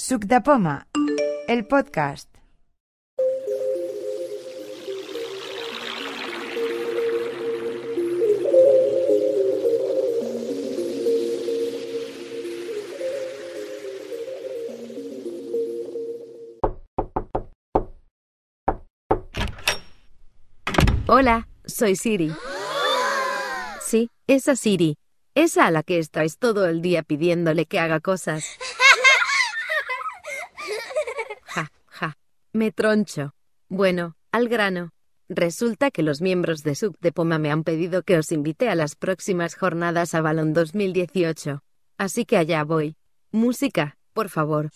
Suc de Poma, el podcast. Hola, soy Siri. Sí, esa Siri. Esa a la que estáis todo el día pidiéndole que haga cosas. Me troncho. Bueno, al grano. Resulta que los miembros de Sub de Poma me han pedido que os invite a las próximas jornadas a Balón 2018. Así que allá voy. Música, por favor.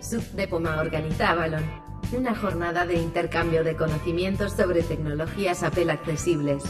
Sub de Poma organiza Avalon, una jornada de intercambio de conocimientos sobre tecnologías Apple accesibles.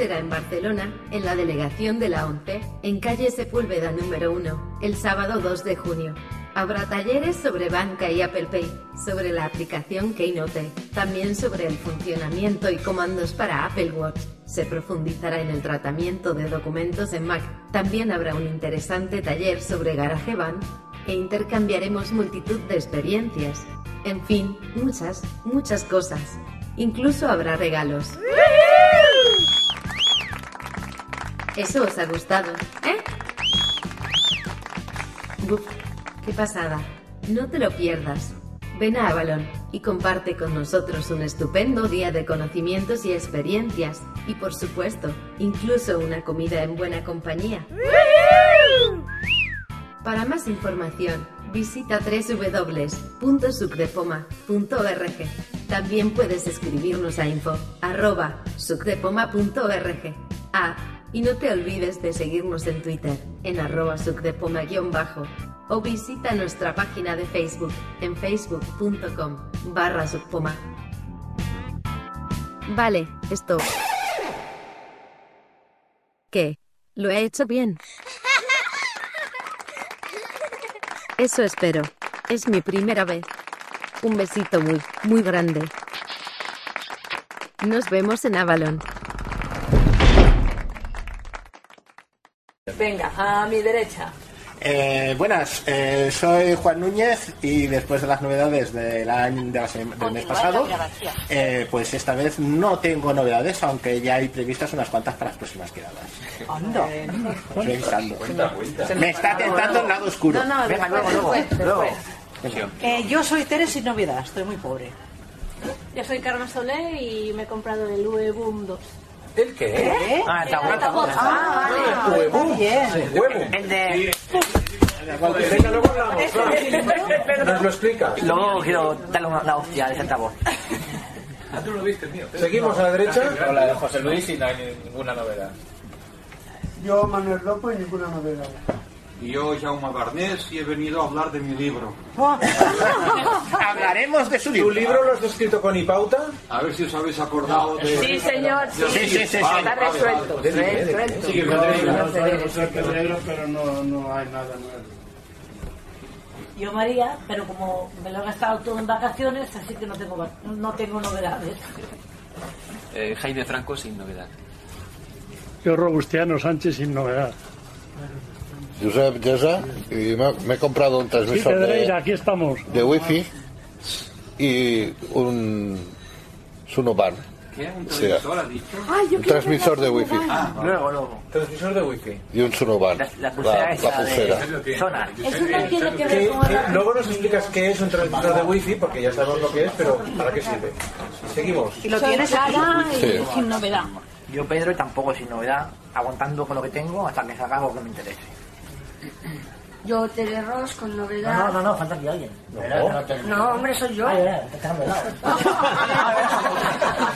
Será en Barcelona, en la delegación de la ONCE, en calle Sepúlveda número 1, el sábado 2 de junio. Habrá talleres sobre banca y Apple Pay, sobre la aplicación Keynote, también sobre el funcionamiento y comandos para Apple Watch. Se profundizará en el tratamiento de documentos en Mac. También habrá un interesante taller sobre GarageBand e intercambiaremos multitud de experiencias. En fin, muchas, muchas cosas. Incluso habrá regalos. Eso os ha gustado, ¿eh? Buf, qué pasada. No te lo pierdas. Ven a Avalon y comparte con nosotros un estupendo día de conocimientos y experiencias. Y por supuesto, incluso una comida en buena compañía. Para más información, visita www.sucdepoma.org. También puedes escribirnos a info arroba sucdepoma.org. Ah, y no te olvides de seguirnos en Twitter, en arroba sucdepoma-bajo, o visita nuestra página de Facebook en facebook.com barra sucpoma. Vale, stop. ¿Qué? ¿Lo he hecho bien? Eso espero. Es mi primera vez. Un besito muy, muy grande. Nos vemos en Avalon. Venga, a mi derecha. Eh, buenas, eh, soy Juan Núñez y después de las novedades del, año, de la sem- del mes pasado, eh, pues esta vez no tengo novedades, aunque ya hay previstas unas cuantas para las próximas quedadas. Anda. Estoy avisando. Me está tentando el lado oscuro. No, no, Venga, después, luego, después, luego. después. Eh, yo soy Teres sin novedad, estoy muy pobre. Yo soy Carmen Solé y me he comprado el UE Boom 2. ¿El qué? Ah, el altavoz. Ah, vale. Huevo. Bien. Huevo. El de... Venga, luego hablamos. va. Nos lo explicas. Luego quiero darle una, hostia a ese altavoz. Seguimos a la derecha. Hola, de José Luis y no hay ninguna novedad. Yo, Manuel López, ninguna novedad. Y yo, Jaume Barnés, y he venido a hablar de mi libro. Hablaremos de su ¿Tu libro. libro lo has escrito con Ipauta? A ver si os habéis acordado de... Sí, señor. Sí, sí, sí, sí. Está resuelto. Resuelto. Pedrero, pero no, no hay nada nuevo. Yo María, pero como me lo he gastado todo en vacaciones, así que no tengo, no tengo novedades. Eh, Jaime Franco sin novedad. Yo, Robustiano Sánchez, sin novedad. Josep Llosa y me, me he comprado un Sí, transmisor Pedreira, de, aquí estamos. de wifi y un Sunoban. ¿Qué? ¿Un ha dicho? Un transmisor de wifi Luego, luego. Transmisor de wifi. y un Sunoban. La, la pulsera La, esa la pulsera. de Sonar. Eso no tiene que ¿Qué- ver con qué- luego nos explicas qué es un transmisor de wifi, porque ya sabemos lo que es, pero ¿para qué sirve? Seguimos. Y lo tienes. Clara y Sí. sin novedad. Yo, Pedro, tampoco sin novedad, aguantando con lo que tengo hasta que salga algo que me interese. Yo Teleros con novedad. No, no, no, falta aquí alguien. No, hombre, soy yo. Ay, ay, sácame de lado.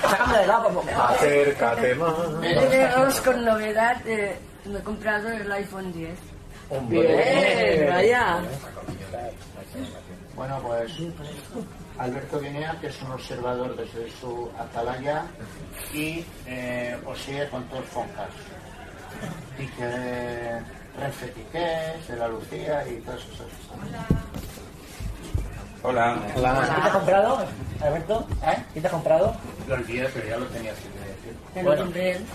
Sácame de lado. Acércate más. Con novedad. eh, me he comprado el iPhone 10. Bien, vaya. Bueno, pues Alberto Guinea, que es un observador desde su atalaya, y eh, os sigue con todos foncas. Y que Renfe de la Lucía y todas esas cosas. Hola. ¿Qué te has comprado, Alberto? ¿Eh? ¿Qué te has comprado? Lo olvidé, pero ya lo tenía que decir. Él.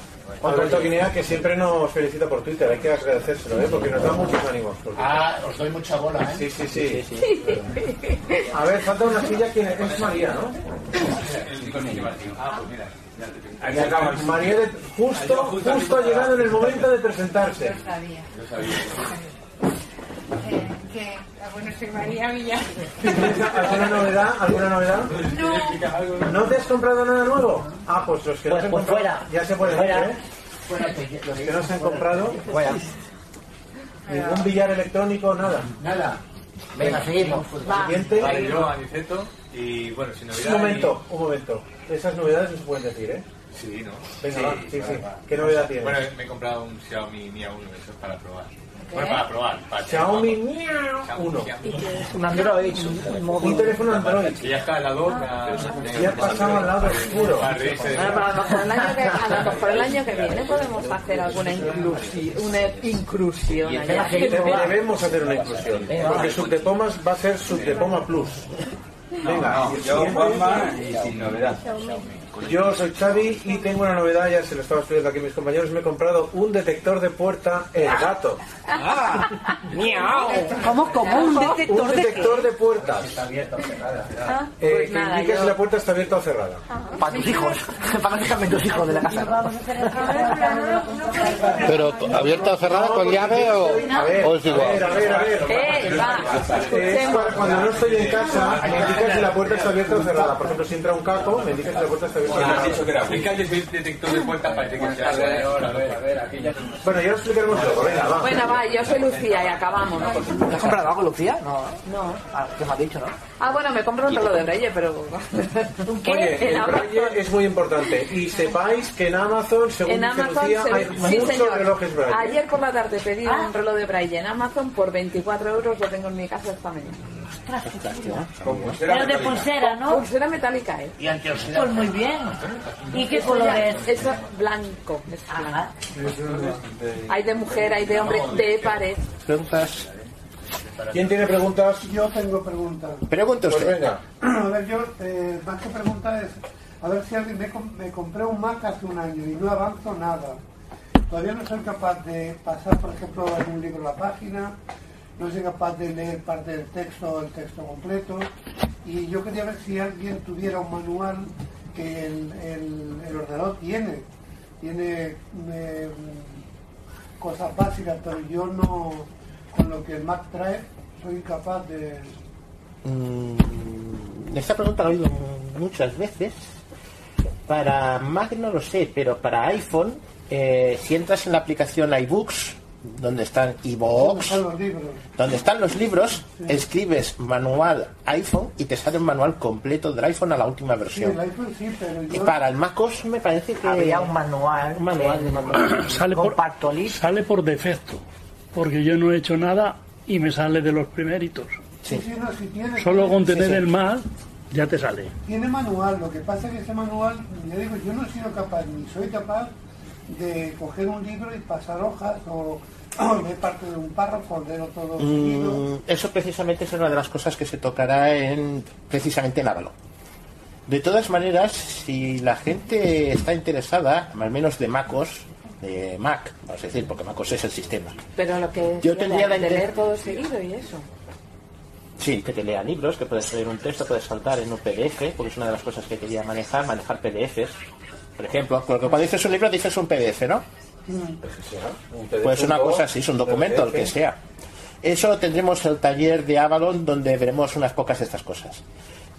Alberto Guinea, que siempre nos felicita por Twitter, hay que agradecérselo, ¿eh? porque nos da muchos ánimos. Ah, os doy mucha bola, ¿eh? Sí, sí, sí. A ver, falta una silla que es María, ¿no? Ah, pues mira. De- justo, justo ha llegado en el momento de presentarse. sabía. Yo sabía. Eh, que, ah, bueno, soy María Villar. ¿Alguna novedad? ¿Alguna novedad? No. ¿No te has comprado nada nuevo? Ah, pues los que no Pues- se han pues comprado fuera. ya se pueden ir, Fuera. ¿eh? Los que no se han comprado, vaya. Ningún billar electrónico, nada. Nada. Venga, seguimos. Siguiente. Vale, yo, Aniceto, y bueno, sin novedad. Un momento, un momento. Esas novedades no se pueden decir, ¿eh? Sí, ¿no? Venga, va, sí, sí. ¿Qué novedad tienes? Bueno, me he comprado un Xiaomi Mi A1, eso es para probar. Bueno, para probar. Para Xiaomi Xiaomi Miau 1. Un Android, un Un teléfono Android. Que ya está al lado. me- Ya pasado al lado oscuro. Para el año que, viene podemos hacer alguna inclusión, una inclusión. Debemos hacer una inclusión. Porque Subdepomas va a ser Subdepoma Plus. Venga, yo Juanma y sin novedad. Yo soy Xavi y tengo una novedad, ya se lo estaba explicando aquí a mis compañeros, me he comprado un detector de puerta El Gato. ¿Cómo, cómo? ¿Un detector Un de detector de puertas. Ah, Eh, Pues que nada, indica yo- si la puerta está abierta o cerrada. Para tus hijos. Para básicamente tus hijos de la casa. Pero abierta o cerrada con llave o, A ver, o es a ver, igual. a ver, a ver. Eh, va. Es para cuando no estoy en casa, me indica si la puerta está abierta o cerrada. Por ejemplo, si entra un caco, me indica si la puerta está abierta detector de puertas para que sea. A ver, a ver, a ver, aquí ya Bueno, ya lo. Venga, va. Bueno, va, yo soy Lucía y acabamos, ¿no? ¿Te has comprado algo, Lucía? No. No. Ah, ¿Qué me has dicho, no? Ah, bueno, me compro un reloj de Reyes, pero... ¿Un qué? Oye, el braille es muy importante. Y sepáis que en Amazon, según En Amazon, Lucía, se- hay sí, muchos señor. relojes braille. Ayer por la tarde pedí Ah. un reloj de braille en Amazon por 24 euros, lo tengo en mi casa esta mañana. Pero de pulsera, ¿no? Pulsera metálica, ¿eh? Y antioxidante. Pues muy bien. ¿Y qué Eso color es? Eso blanco. es Ah, Hay de mujer, hay de hombre, de pared. Preguntas. ¿Quién tiene preguntas? Yo tengo preguntas. Pregunta Pues usted. venga. A ver, yo, eh, más que pregunta es, a ver si alguien me, com- me compré un Mac hace un año y no avanzo nada. Todavía no soy capaz de pasar, por ejemplo, en un libro la página, no soy capaz de leer parte del texto el texto completo. Y yo quería ver si alguien tuviera un manual que el, el- ordenador tiene. Tiene eh, cosas básicas, pero yo no, con lo que el Mac trae, soy incapaz de... Mm, esta pregunta la he oído muchas veces. Para Mac no lo sé, pero para iPhone, eh, si entras en la aplicación iBooks, donde están donde están los libros, escribes manual iPhone y te sale un manual completo del iPhone a la última Sí, versión. el iPhone sí, pero Y para el MacOS me parece que Había un manual. un manual de manual. Sale por, sale por defecto, porque yo no he hecho nada y me sale de los primeritos. Sí, sí, no, sí tiene, Solo con tener sí. el mal ya te sale. tiene manual. Lo que pasa es que ese manual, ya digo, yo no he sido capaz, ni soy capaz de coger un libro y pasar hojas o, leer parte de un párrafo, o leerlo todo seguido. Mm, eso precisamente es una de las cosas que se tocará en precisamente en Avalon. De todas maneras, si la gente está interesada, al menos de MacOS, de Mac, vamos a decir, porque MacOS es el sistema. Pero lo que Yo tendría la de leer todo seguido y eso. Sí, que te lea libros, que puedes leer un texto, puedes saltar en un PDF, porque es una de las cosas que quería manejar, manejar PDFs. Por ejemplo, con lo que cuando dices un libro dices un PDF, ¿no? Pues una cosa así, es un documento, el que sea. Eso tendremos el taller de Avalon donde veremos unas pocas de estas cosas.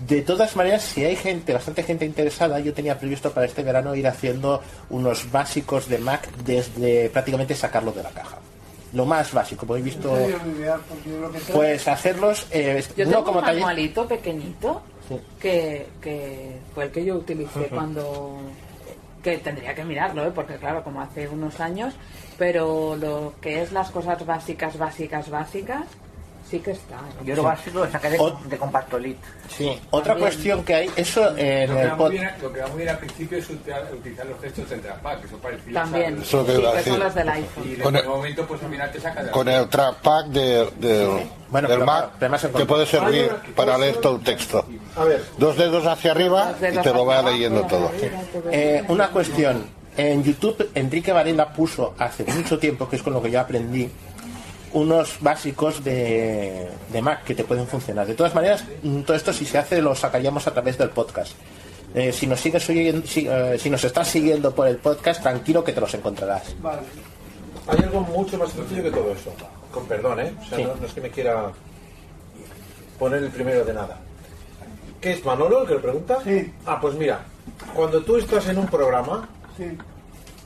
De todas maneras, si hay gente, bastante gente interesada, yo tenía previsto para este verano ir haciendo unos básicos de Mac desde prácticamente sacarlo de la caja. Lo más básico, como he visto, porque pues hacerlos, eh, Yo no tengo como un taller. manualito pequeñito Sí. que, que fue el que yo utilicé cuando que tendría que mirarlo, ¿eh? porque claro, como hace unos años, pero lo que es las cosas básicas, básicas, básicas, sí que está. ¿eh? Yo lo básico lo saqué de, de Compactolit. Sí, otra También. cuestión que hay, eso en Lo que, el va pod- bien, lo que va muy bien al principio es utilizar, utilizar los textos del trackpad, que eso parecía. También, Eso lo que sí, a que son los del iPhone. Y en Con el momento, pues al final te saca de la Con el trackpad de, de- Bueno, del Mac en te puede servir Hay una para leer todo el texto. A ver, Dos dedos hacia arriba Los y dedos te lo va leyendo todo. Eh, una cuestión. En YouTube, Enrique Varela puso hace mucho tiempo, que es con lo que yo aprendí, unos básicos de, de Mac que te pueden funcionar. De todas maneras, mm, todo esto si se hace lo sacaríamos a través del podcast. Eh, si nos sigues oyendo- si, eh, si nos estás siguiendo por el podcast, tranquilo que te los encontrarás. Vale. Hay algo mucho más sencillo que todo eso. Con perdón, ¿eh? O sea, Sí. no, no es que me quiera poner el primero de nada. ¿Qué es Manolo el que lo pregunta? Sí. Ah, pues mira, cuando tú estás en un programa, Sí.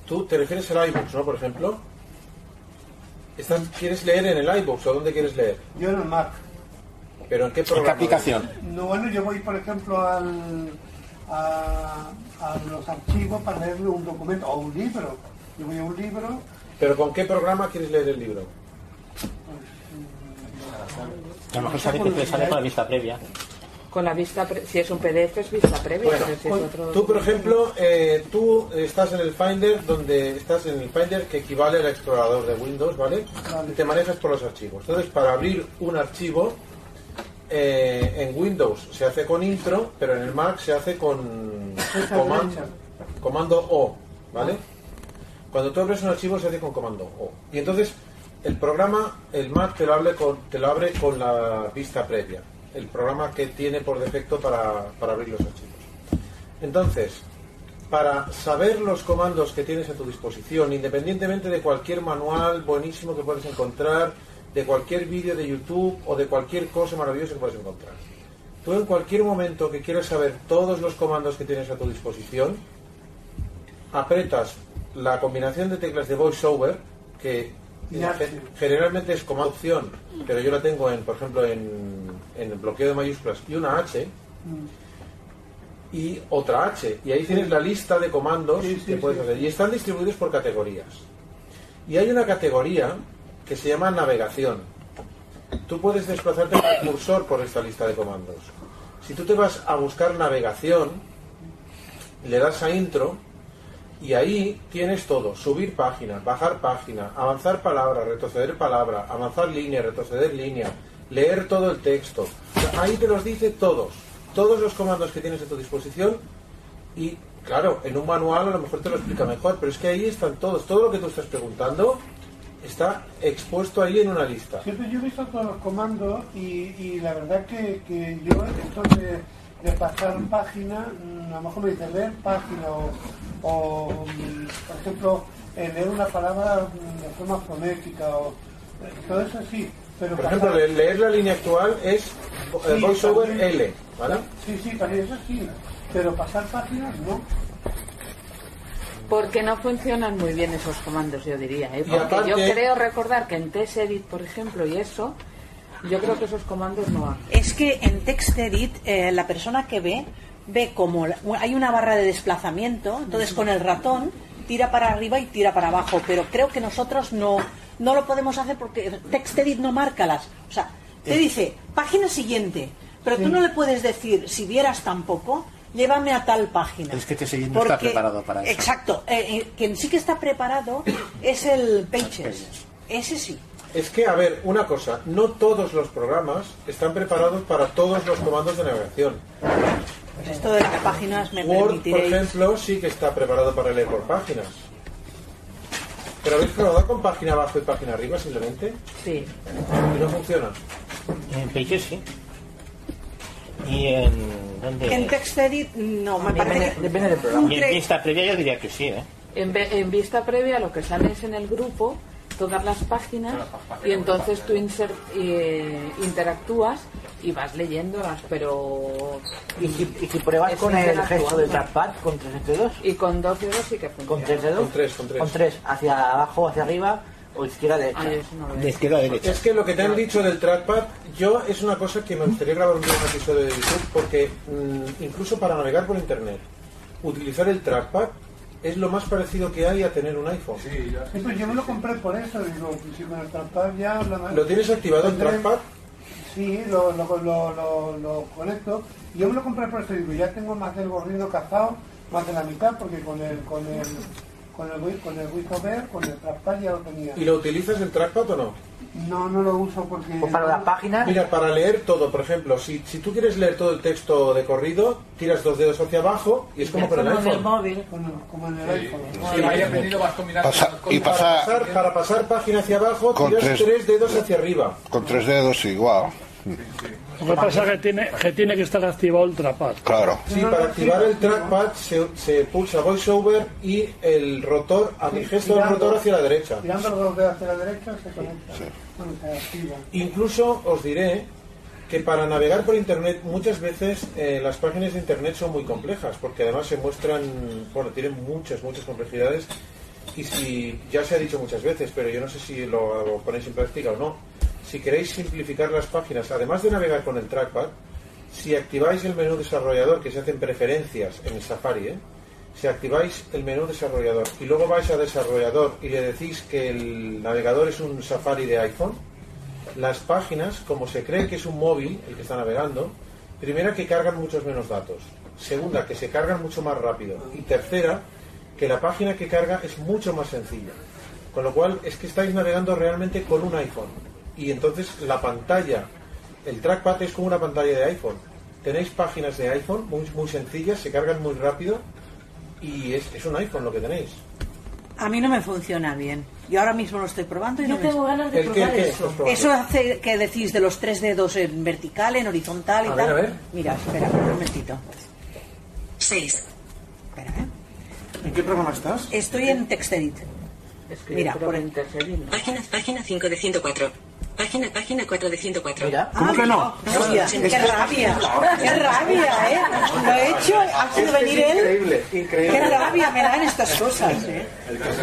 tú te refieres al iBooks, ¿no? Por ejemplo. Estás, ¿Quieres leer en el iBooks o dónde quieres leer? Yo en el Mac. ¿Pero en qué programa? No, bueno, yo voy, por ejemplo, al, a, a los archivos para leerle un documento o un libro. Yo voy a un libro, ¿Pero con qué programa quieres leer el libro? A lo mejor sale con la vista previa. Con la vista, pre- si es un PDF es vista previa, Bueno, pero si es otro... Tú, por ejemplo, eh, tú estás en el Finder, donde estás en el Finder que equivale al explorador de Windows, ¿vale? Y te manejas por los archivos. Entonces, para abrir un archivo, eh, en Windows se hace con intro, pero en el Mac se hace con Esa coman- derecha. comando O, ¿vale? Cuando tú abres un archivo se hace con comando O. Y entonces, el programa, el Mac te lo, abre con, te lo abre con la vista previa. El programa que tiene por defecto para, para abrir los archivos. Entonces, para saber los comandos que tienes a tu disposición, independientemente de cualquier manual buenísimo que puedes encontrar, de cualquier vídeo de YouTube o de cualquier cosa maravillosa que puedes encontrar. Tú en cualquier momento que quieras saber todos los comandos que tienes a tu disposición, apretas la combinación de teclas de VoiceOver, que generalmente es como opción, pero yo la tengo en, por ejemplo, en, en el bloqueo de mayúsculas y una H, y otra H. Y ahí tienes la lista de comandos que puedes hacer. Y están distribuidos por categorías. Y hay una categoría que se llama navegación. Tú puedes desplazarte con el cursor por esta lista de comandos. Si tú te vas a buscar navegación, le das a intro y ahí tienes todo. Subir página, bajar página, avanzar palabra, retroceder palabra, avanzar línea, retroceder línea, leer todo el texto. Ahí te los dice todos. Todos los comandos que tienes a tu disposición y claro, en un manual a lo mejor te lo explica mejor, pero es que ahí están todos. Todo lo que tú estás preguntando está expuesto ahí en una lista. Siempre yo he visto todos los comandos y, la verdad que, yo esto de, de pasar página, mm, a lo mejor me dice leer página o, o, mm, por ejemplo, eh, leer una palabra mm, de forma fonética o eh, todo eso sí. Pero Por ejemplo, le- leer la línea actual es eh, Sí, VoiceOver también. L, ¿vale? Sí, sí, para eso sí, pero pasar páginas no. Porque no funcionan muy bien esos comandos, yo diría. ¿eh? Y Porque aparte- yo creo recordar que en TestEdit, por ejemplo, y eso, yo creo que esos comandos no van. Es que en TextEdit eh, la persona que ve ve como la- hay una barra de desplazamiento, entonces con el ratón tira para arriba y tira para abajo, pero creo que nosotros no no lo podemos hacer porque TextEdit no marca las, o sea, te Eh. dice página siguiente, pero tú no le puedes decir si vieras tampoco llévame a tal página. Es que te siguiendo está preparado para eso. Exacto, eh, eh, quien sí que está preparado es el Pages. Ese sí. Es que, a ver, una cosa, no todos los programas están preparados para todos los comandos de navegación. Pues esto de las páginas me Word, por ejemplo, sí que está preparado para leer por páginas. ¿Pero habéis probado con página abajo y página arriba simplemente? Sí. ¿Y no funciona? En Pages sí. Y en. ¿Dónde? En TextEdit no, me parece que... Y en vista previa yo diría que sí, ¿eh? En, ve- en vista previa lo que sale es en el grupo todas las páginas y entonces tú insert- eh, interactúas y vas leyéndolas, pero... ¿Y si, y si pruebas con el gesto del trackpad con tres dedos? Y con dos dedos sí que funciona. ¿Con tres dedos? Con tres, con tres. Con tres, hacia abajo, hacia arriba o izquierda, derecha. Ay, no De izquierda a derecha. Es que lo que te han dicho del trackpad, yo es una cosa que me gustaría grabar un episodio de YouTube, porque mm, incluso para navegar por internet, utilizar el trackpad es lo más parecido que hay a tener un iPhone. Sí, pues yo me lo compré por eso, digo, si con el trackpad ya... la- ¿Lo tienes activado el trackpad? Sí, lo, lo, lo, lo, lo conecto. Yo me lo compré por eso, digo, ya tengo más del gorrido cazado, más de la mitad, porque con el, con el, con el, con el VoiceOver, con el trackpad ya lo tenía. ¿Y lo utilizas el trackpad o no? No, no lo uso porque... para las páginas. Mira, para leer todo, por ejemplo, si, si tú quieres leer todo el texto de corrido, tiras dos dedos hacia abajo y es como con el Como en el iPhone. móvil. Como en el iPhone. Sí, ahí aprendido vas combinando Pasa- y Para pasa pasar, para pasar página hacia abajo, Con tiras tres- tres dedos hacia arriba. con tres dedos igual. Lo que pasa es que tiene, que tiene que estar activado el trapad. Claro. Sí, para activar el trackpad se, se pulsa voiceover y el rotor, a mi gesto del rotor hacia la derecha. Tirando los dedos hacia la derecha se conecta. Bueno, se activa. Incluso os diré que para navegar por internet muchas veces eh, las páginas de internet son muy complejas porque además se muestran, bueno, tienen muchas, muchas complejidades y si ya se ha dicho muchas veces, pero yo no sé si lo, lo ponéis en práctica o no, si queréis simplificar las páginas, además de navegar con el trackpad, si activáis el menú desarrollador que se hace en preferencias en el Safari, ¿eh? si activáis el menú desarrollador y luego vais a desarrollador y le decís que el navegador es un Safari de iPhone, las páginas, como se cree que es un móvil el que está navegando, primera que cargan muchos menos datos, segunda que se cargan mucho más rápido y tercera que la página que carga es mucho más sencilla. Con lo cual es que estáis navegando realmente con un iPhone y entonces la pantalla, el trackpad es como una pantalla de iPhone. Tenéis páginas de iPhone muy, muy sencillas, se cargan muy rápido y es, es un iPhone lo que tenéis. A mí no me funciona bien. Yo ahora mismo lo estoy probando y Yo no me- tengo ganas de ¿El qué, probar qué? eso. Hace que decís de los tres dedos en vertical, en horizontal y A tal. ver, a ver. Mira, espera, un momentito. 6. Espera, ¿eh? ¿En qué programa estás? Estoy en Textedit. Mira, por. Página, página 5 de 104. Página, página 4 de 104. Mira. ¿Cómo que no? Hostia, qué rabia, qué rabia, ¿eh? Lo he hecho, ha sido venir él. Increíble, increíble. Qué rabia me dan estas cosas, ¿eh?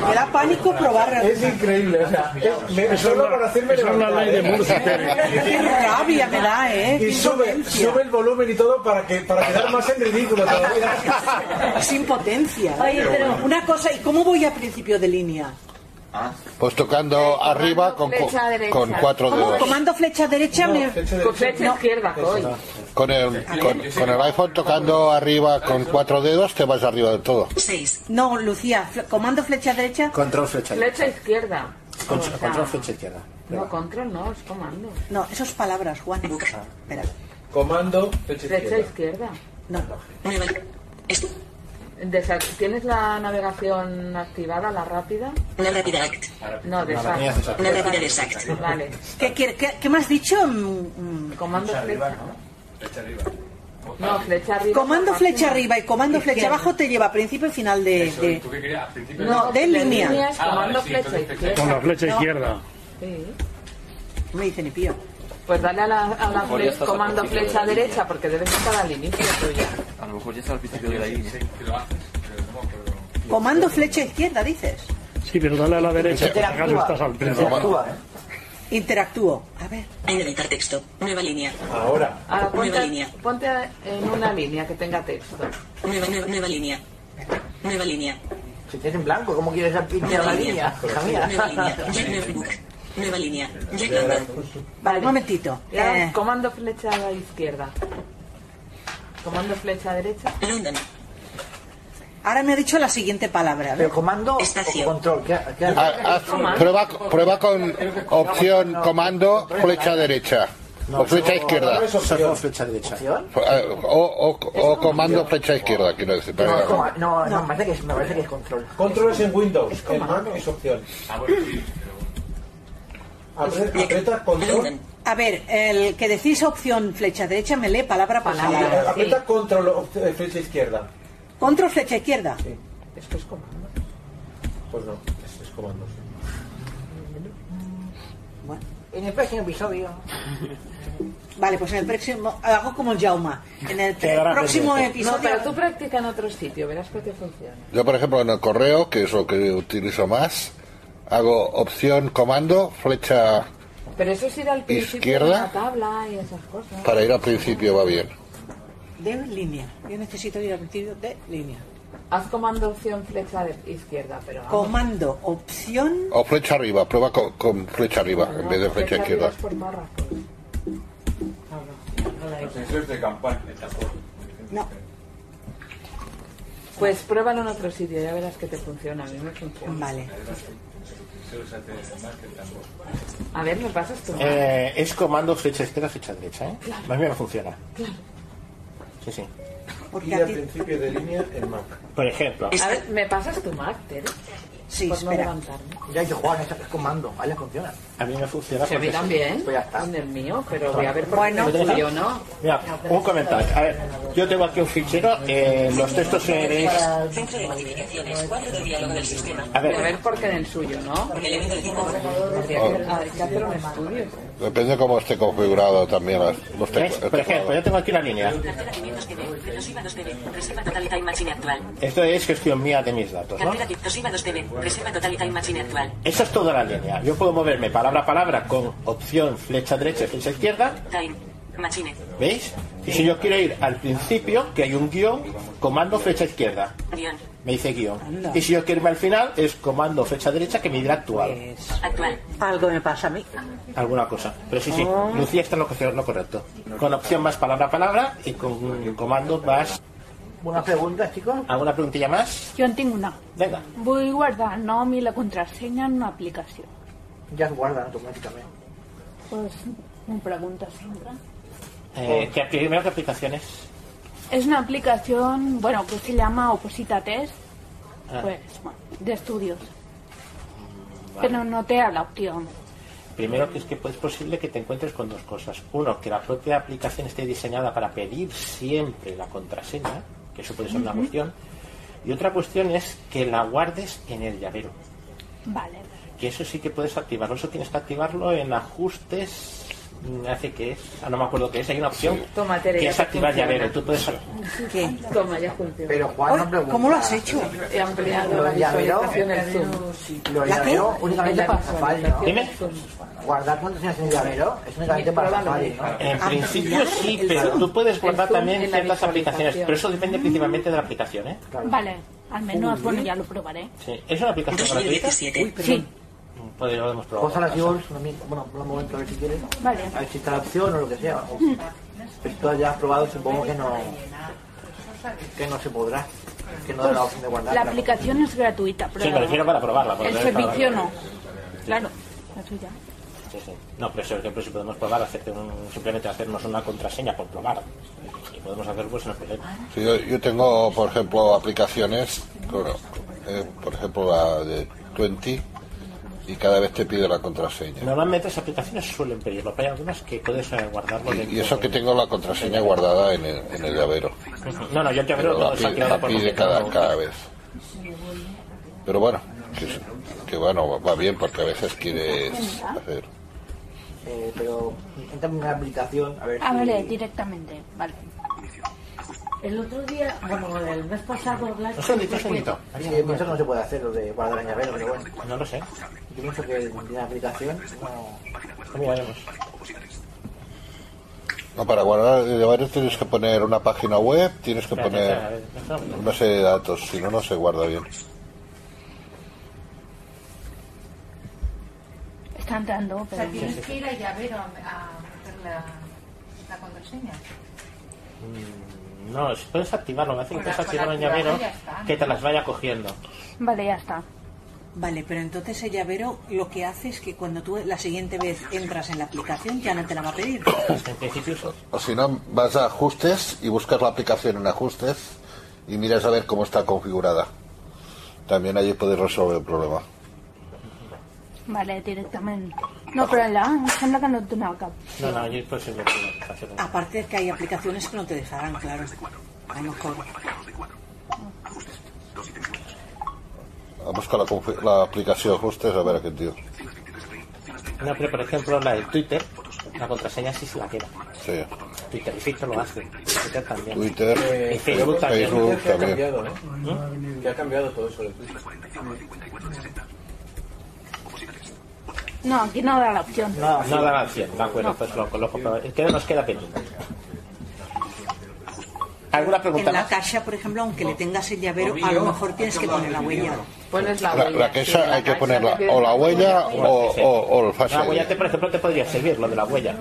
Me da pánico probar. Es increíble, o sea, es- me- solo para hacerme es levantar, ley de. Murphy. Qué rabia me da, ¿eh? Y sube, sube el volumen y todo para que para quedar más en ridículo todavía. Es impotencia. Oye, pero- Una cosa, ¿y cómo voy a principio de línea? Pues tocando arriba con, con cuatro ¿Cómo? dedos. Comando flecha derecha No, me... flecha Con derecha. flecha No. izquierda. Con el, con, con el iPhone tocando arriba con cuatro dedos te vas arriba del todo. 6. No, Lucía, fle- comando flecha derecha. Control flecha. Flecha izquierda. Con- O sea, control flecha izquierda. No, control no, es comando. No, esas palabras, Juan. Espera. Comando, flecha Flecha izquierda. izquierda. No. Es- Desa- ¿Tienes la navegación activada, la rápida? Una rápida act. No, de La rápida exact. Vale. ¿Qué, qué, qué- qué me has dicho? Mm, mm. Comando flecha. Flecha arriba. No, flecha arriba. Comando la flecha arriba y comando flecha abajo te lleva a principio y final de... Eso, de- ¿Tú qué querías? Al principio No, de línea. Ah, vale, comando sí, flecha entonces flecha izquierda. Con la flecha izquierda. Sí. No me dice ni pío. Pues dale a la, a la fle- comando flecha de- derecha porque debes estar al inicio tuya. A lo mejor ya está al principio de la línea. Comando flecha izquierda, dices. Sí, pero dale a la derecha, Interactúa. estás al. Interactúa, ¿eh? Interactúo. A ver. Inventar texto. Nueva línea. Ahora. Ahora Nueva ponte, línea. ponte en una línea que tenga texto. Nueva, nueva, nueva línea. Nueva línea. Si tienes en blanco, ¿cómo quieres pintar la línea? Hija mía. Nueva línea. Nueva línea. Jack London. Vale, un momentito. Eh, comando flecha izquierda. Comando flecha derecha. London. ahora me ha dicho la siguiente palabra. Pero comando Estación. o control. ¿Qué, qué haces? Ha- haz- prueba, prueba con opción comando flecha derecha o flecha izquierda. No es opción. Flecha derecha. Eh, O, o- o comando flecha izquierda, quiero decir. No, es no, no, me parece que es, me parece que es control. Control es en Windows, en Mac es opción. Sí. Aprieta control, London. A ver, el que decís opción flecha derecha me lee palabra por Palabra. palabra. aprieta control eh, flecha izquierda. Control flecha izquierda. Esto es comando. Pues no, es, es comando. sí. Bueno, En el próximo episodio. vale, pues en el próximo hago como el Jauma. En el próximo. No, episodio. pero tú practica en otro sitio, verás que te funciona. Yo, por ejemplo, en el correo, que es lo que utilizo más, hago opción comando flecha Pero eso es ir al principio Izquierda. de la tabla y esas cosas. para ir al principio, va bien. De línea. Yo necesito ir al principio de línea. Haz comando opción flecha de izquierda, pero vamos. Comando opción. O flecha arriba, prueba con, con flecha arriba en vez de flecha arriba izquierda. es por párrafos. Eso es de campaña. No. Pues pruébalo en otro sitio, ya verás que te funciona. A mí me funciona. Vale. A ver, ¿me pasas tu Mac? Eh, es comando flecha izquierda, flecha derecha, ¿eh? Claro. A mí me funciona. Claro. Sí, sí. Y al principio de línea el Mac. Por ejemplo. A ver, ¿me pasas tu Mac, Tere? Sí, Por no espera. levantarme. Ya Juan, esto es comando, ahí funciona. A mí me funciona Sí, a mí también. Pues ya está. En el mío, pero voy a ver por Bueno. qué tuyo no. Mira, un comentario. A ver, yo tengo aquí un fichero. eh, los textos seréis. Centro de notificaciones. Cuadro de diálogo del sistema. A ver. A ver por qué en el suyo, ¿no? Elemento de estudio. Depende cómo esté configurado también los teclados. Por ejemplo, yo tengo aquí una línea. Cartera 500 TB. Toshiba 2 TB. Reserva total y time machine actual. Esto es gestión mía de mis datos, ¿no? Cartera que- Toshiba 2 TB. Reserva total y time machine actual. Esa es toda la línea. Yo puedo moverme palabra a palabra con opción flecha derecha y flecha izquierda. ¿Veis? Y si yo quiero ir al principio, que hay un guion, comando flecha izquierda. Me dice guion. Y si yo quiero irme al final, es comando flecha derecha que me dirá actual. Actual. Algo me pasa a mí. Alguna cosa. Pero sí, sí, Oh. Lucía está en lo, que- lo correcto. Con opción más palabra a palabra y con comando más. Una pregunta, chicos. ¿Alguna preguntilla más? En tinc una. Venga. Vull guardar el nom i la contrasenya en una aplicació. Ya se guardan automáticamente. Pues m'ho pregunta sempre. Eh, ¿qué, primero, ¿qué aplicaciones? Es una aplicación, bueno, que se llama Oposita Test, Ah, pues, bueno, de estudios. Pero no te da la opción. Primero que es que es posible que te encuentres con dos cosas. Uno, que la propia aplicación esté diseñada para pedir siempre la contraseña, que eso puede ser una cuestión. Y otra cuestión es que la guardes en el llavero. Vale. Que eso sí que puedes activarlo. Eso tienes que activarlo en ajustes. mm, Hace que es, ah, no me acuerdo qué es, hay una opción Toma, Tere, que es activar llavero. Tú puedes ¿Qué? Toma, ya funciona. Pero Juan no pregunta. ¿Cómo lo has hecho? He ampliado Lo la visualización en Zoom. lo del llavero únicamente para Safari, ¿no? Dime. Guardar contraseñas en el llavero es únicamente para Safari, ¿no? En Ah, principio sí, pero tú puedes guardar también ciertas aplicaciones, pero eso depende principalmente de la aplicación, ¿eh? Vale, al menos, bueno, ya lo probaré. Sí. ¿Es una aplicación gratuita? Sí, Podríamos probar. Cosa las Jules, bueno, un momento a ver si quieres. Vale. A ver si está la opción o lo que sea. O- Esto ya has probado, supongo que no, que no se podrá. Que no da la opción de guardar. la aplicación es gratuita, pero Sí, me refiero para probarla. para el servicio probarla. no. Claro, ya. Sí, sí. No, pero por ejemplo, si podemos probar, hacerte un- simplemente hacernos una contraseña por probar. Si podemos hacerlo, pues no. Sí, yo, yo tengo, por ejemplo, aplicaciones, bueno, eh, por ejemplo la de 20, y cada vez te pide la contraseña. Normalmente las aplicaciones suelen pedirlo, pero hay algunas que puedes eh, guardarlo Y, eso que tengo la contraseña guardada en el, en el llavero. No, no, yo el llavero la pide, la cada, cada vez. Pero bueno, que, bueno, va bien porque a veces quieres hacer. Eh, pero entra en una aplicación a ver si... vale, directamente, vale. El otro día, bueno, el mes pasado, Blas, Un segundito, un segundito. Sí, pienso que no se puede hacer lo de guardar en llavero, pero bueno. No lo sé. Yo pienso que en la aplicación no... Para guardar el llavero tienes que poner una página web, tienes que poner a una serie de datos, si no, no se guarda bien. Está entrando, O pero... sea, tienes que ir al llavero a, a meter la, la contraseña. Mm, No, si puedes activarlo, me hace que la llavero, que te las vaya cogiendo. Vale, ya está. Vale, pero entonces el llavero lo que hace es que cuando tú la siguiente vez entras en la aplicación ya no te la va a pedir. En principio sí. O si no, vas a ajustes y buscas la aplicación en ajustes y miras a ver cómo está configurada. También allí puedes resolver el problema. Vale, directament. No, però allà em sembla que no donava cap. No, no, puede ser la aplicación. Aparte de que hay aplicaciones que no te dejarán, claro. A lo mejor. A buscar la, la aplicación ajustes a ver a qué tío. No, pero por ejemplo la de Twitter, la contraseña sí se la queda. Sí. Twitter y Facebook lo hace. Twitter también. Twitter, y Facebook también. Facebook que ha también. cambiado, ¿eh? Que ha cambiado todo eso de Twitter. No, aquí no da la opción. No, no da la opción, de acuerdo, pues lo coloco. pero Es que nos queda pendiente. ¿Alguna En pregunta la más? caja, por ejemplo, aunque le tengas el llavero, a lo mejor tienes que poner la huella. Pones la La, huella. la queja hay que ponerla o la huella o, o, o el face La huella, te, por ejemplo, te podría servir, lo de la huella.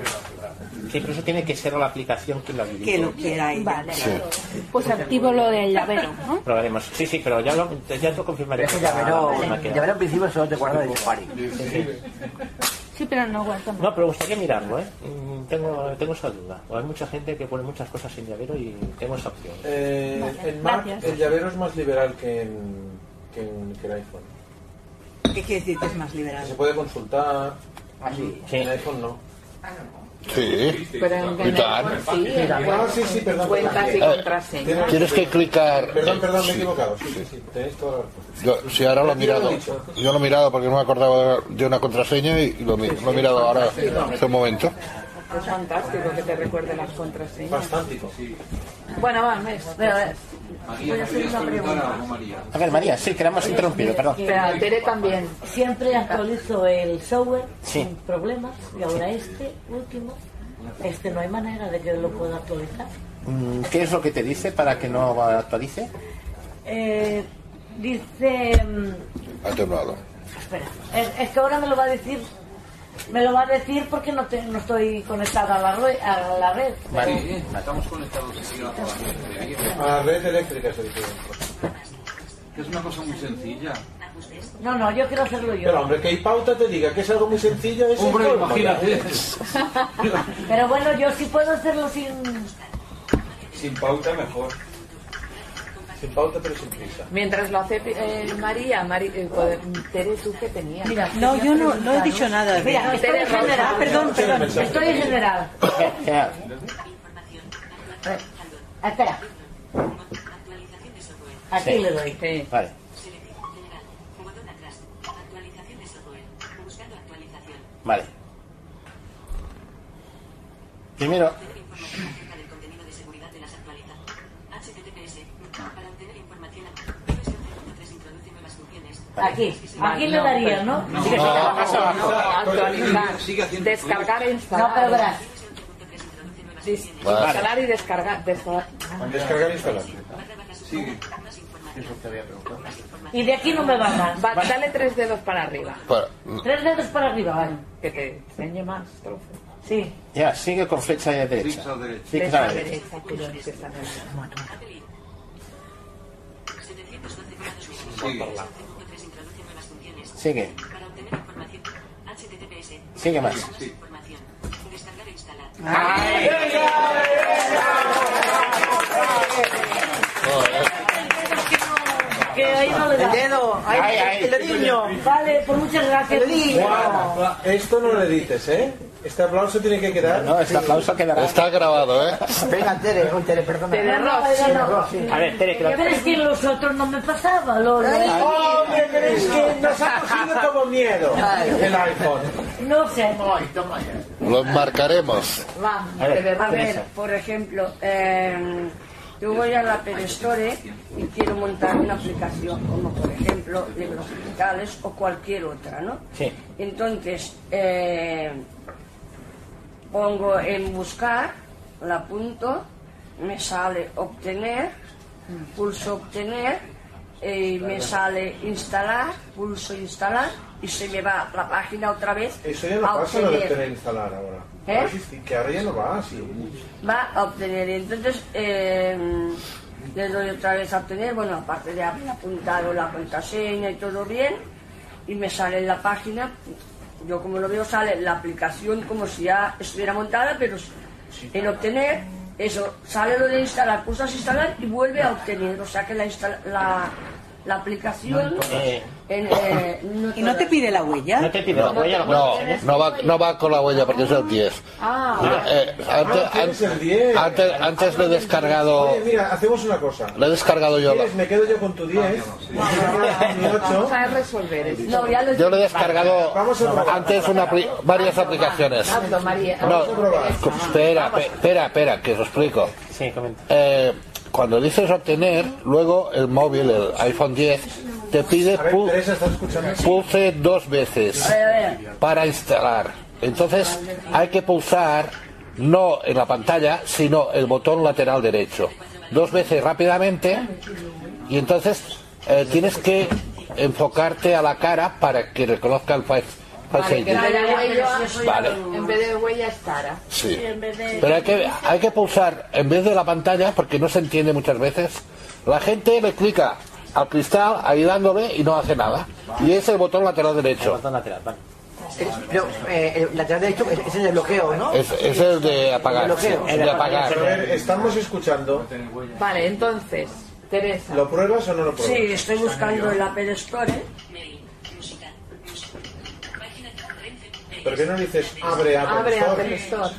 Sí, pero eso tiene que ser la aplicación que lo habilite. Que lo quiera ella. Vale. Sí. Pues activo lo del llavero, ¿no? Probaremos. Sí, sí, pero ya lo, ya lo confirmaré. Ese llavero, llavero en principio solo te guarda de Safari. Sí, pero no guardo No, pero gustaría mirarlo, ¿eh? Mm, Tengo, tengo esa duda. O hay mucha gente que pone muchas cosas sin llavero y tengo esa opción. Eh, Vale, en Mac gracias. el llavero es más liberal que en, que en, que en iPhone. ¿Qué quiere decir que es más liberal? Se puede consultar. Así. En iPhone no. Sí. Pero en Y tal. sí, Ah, sí, sí, perdón. cuentas y contraseñas. Tienes que clicar. Perdón, perdón, me he equivocado. Sí, sí, sí, tenéis toda la. Yo, sí, ahora lo he mirado. Yo lo he mirado porque no me acordaba de una contraseña y lo, mi- lo he mirado ahora hace un momento. Es fantástico que te recuerde las contraseñas. Fantástico. Bueno, va, Mes. Voy a hacer una pregunta. A ver, María, sí, que la hemos interrumpido, perdón. Espera, Tere también. Siempre actualizo el software Sí. sin problemas y ahora este último, este no hay manera de que lo pueda actualizar. Mm, ¿Qué es lo que te dice para que no actualice? Eh, dice, mm, Atenuado. espera, es, es que ahora me lo va a decir, me lo va a decir porque no, te- no estoy conectada a la, red, a la red. Sí, estamos conectados aquí a la A la red eléctrica se dice. Que es una cosa muy sencilla. No, no, yo quiero hacerlo yo. Pero hombre, que Pauta te diga que es algo muy sencillo, es Hombre, el imagínate. Pero bueno, yo sí puedo hacerlo sin... Sin pauta mejor. Sin pauta pero sin prisa. Mientras lo hace eh, María, Mari, eh, Tere, ¿tú qué tenías? Mira, No, yo no, no he dicho nada. de- Mira, estoy en general, perdón, perdón, estoy en general. Eh, Espera. Aquí Sí. le doy. Sí. Vale. Vale. Primero, Aquí, aquí le daría, ¿no? Descargar e instalar. No, pero verás. Instalar y descargar. descargar. Descargar e instalar. Sigue. Eso te había preguntado. Y de aquí no me va más. Va, dale tres dedos para arriba. Para- Tres dedos para arriba, vale. Que te enseñe más trozo. Sí. ya, sigue con flecha de derecha. Clics a la derecha. Clics a Derecha, la derecha. Sigue. Sigue. Sigue más. Sí. Que ahí no le da. El dedo, ahí, ay. el dedillo. Vale, pues muchas gracias. Esto no lo edites, ¿eh? Este aplauso tiene que quedar. No, este aplauso quedará. Está grabado, ¿eh? Venga, Tere, oh, Tere, perdona. Tere Ross. A ver, Tere, que lo- Pero es que los otros no me pasaba, lo, lo- ¡Hombre, pero es que nos ha cogido como miedo el iPhone! no sé. Lo marcaremos. Va, A ver, A ver, por ejemplo, eh, yo voy a la Play Store y quiero montar una aplicación, como por ejemplo libros digitales o cualquier otra, ¿no? Sí. Entonces, eh, pongo en buscar, la apunto, me sale obtener, pulso obtener, y me sale instalar, pulso instalar y se me va la página otra vez Eso ya no a pasa lo de obtener. tener instalar ahora. ¿Eh? Que ahora ya no va así. va a obtener. Y entonces eh, le doy otra vez a obtener, bueno, aparte de haber apuntado la contraseña y todo bien, y me sale en la página, yo como lo veo sale la aplicación como si ya estuviera montada, pero en obtener, eso, sale lo de instalar, pulsas instalar y vuelve a obtener, o sea que la, instala- la, la aplicación Eh, en, eh, no ¿Y no te pide la huella? no te pide la huella, la No, no va, no va con la huella porque es el 10. Ah, Mira, eh, antes, Ah, el antes, 10. antes, antes le he descargado, Oye, mira, hacemos una cosa. le he descargado yo la. Me quedo yo con tu 10. Mi 8. vamos a resolver esto. No, ya lo yo le he descargado Vamos a probar. antes una apli- varias aplicaciones. Hazlo, María. No, espera, pe- espera, espera, que os explico. Sí, comenta. Eh, cuando dices obtener, luego el móvil, el iPhone 10, te pide pu- pulse dos veces para instalar. Entonces hay que pulsar no en la pantalla, sino el botón lateral derecho. Dos veces rápidamente y entonces eh, tienes que enfocarte a la cara para que reconozca el Vale, que en vez de huella, Vale. en vez de huella es cara. Sí. Pero hay que, hay que pulsar en vez de la pantalla, porque no se entiende muchas veces, la gente le clica al cristal ahí dándole y no hace nada. Y es el botón lateral derecho. botón lateral, vale. Pero eh, el lateral derecho es, es el de bloqueo, ¿no? Es, es el de apagar. El bloqueo. sí, el de apagar. A ver, estamos escuchando. Vale, entonces, Teresa. ¿Lo pruebas o no lo pruebas? Sí, estoy buscando el Apple Store. ¿eh? ¿Por qué no dices abre Apple Abre Store? Apple Store.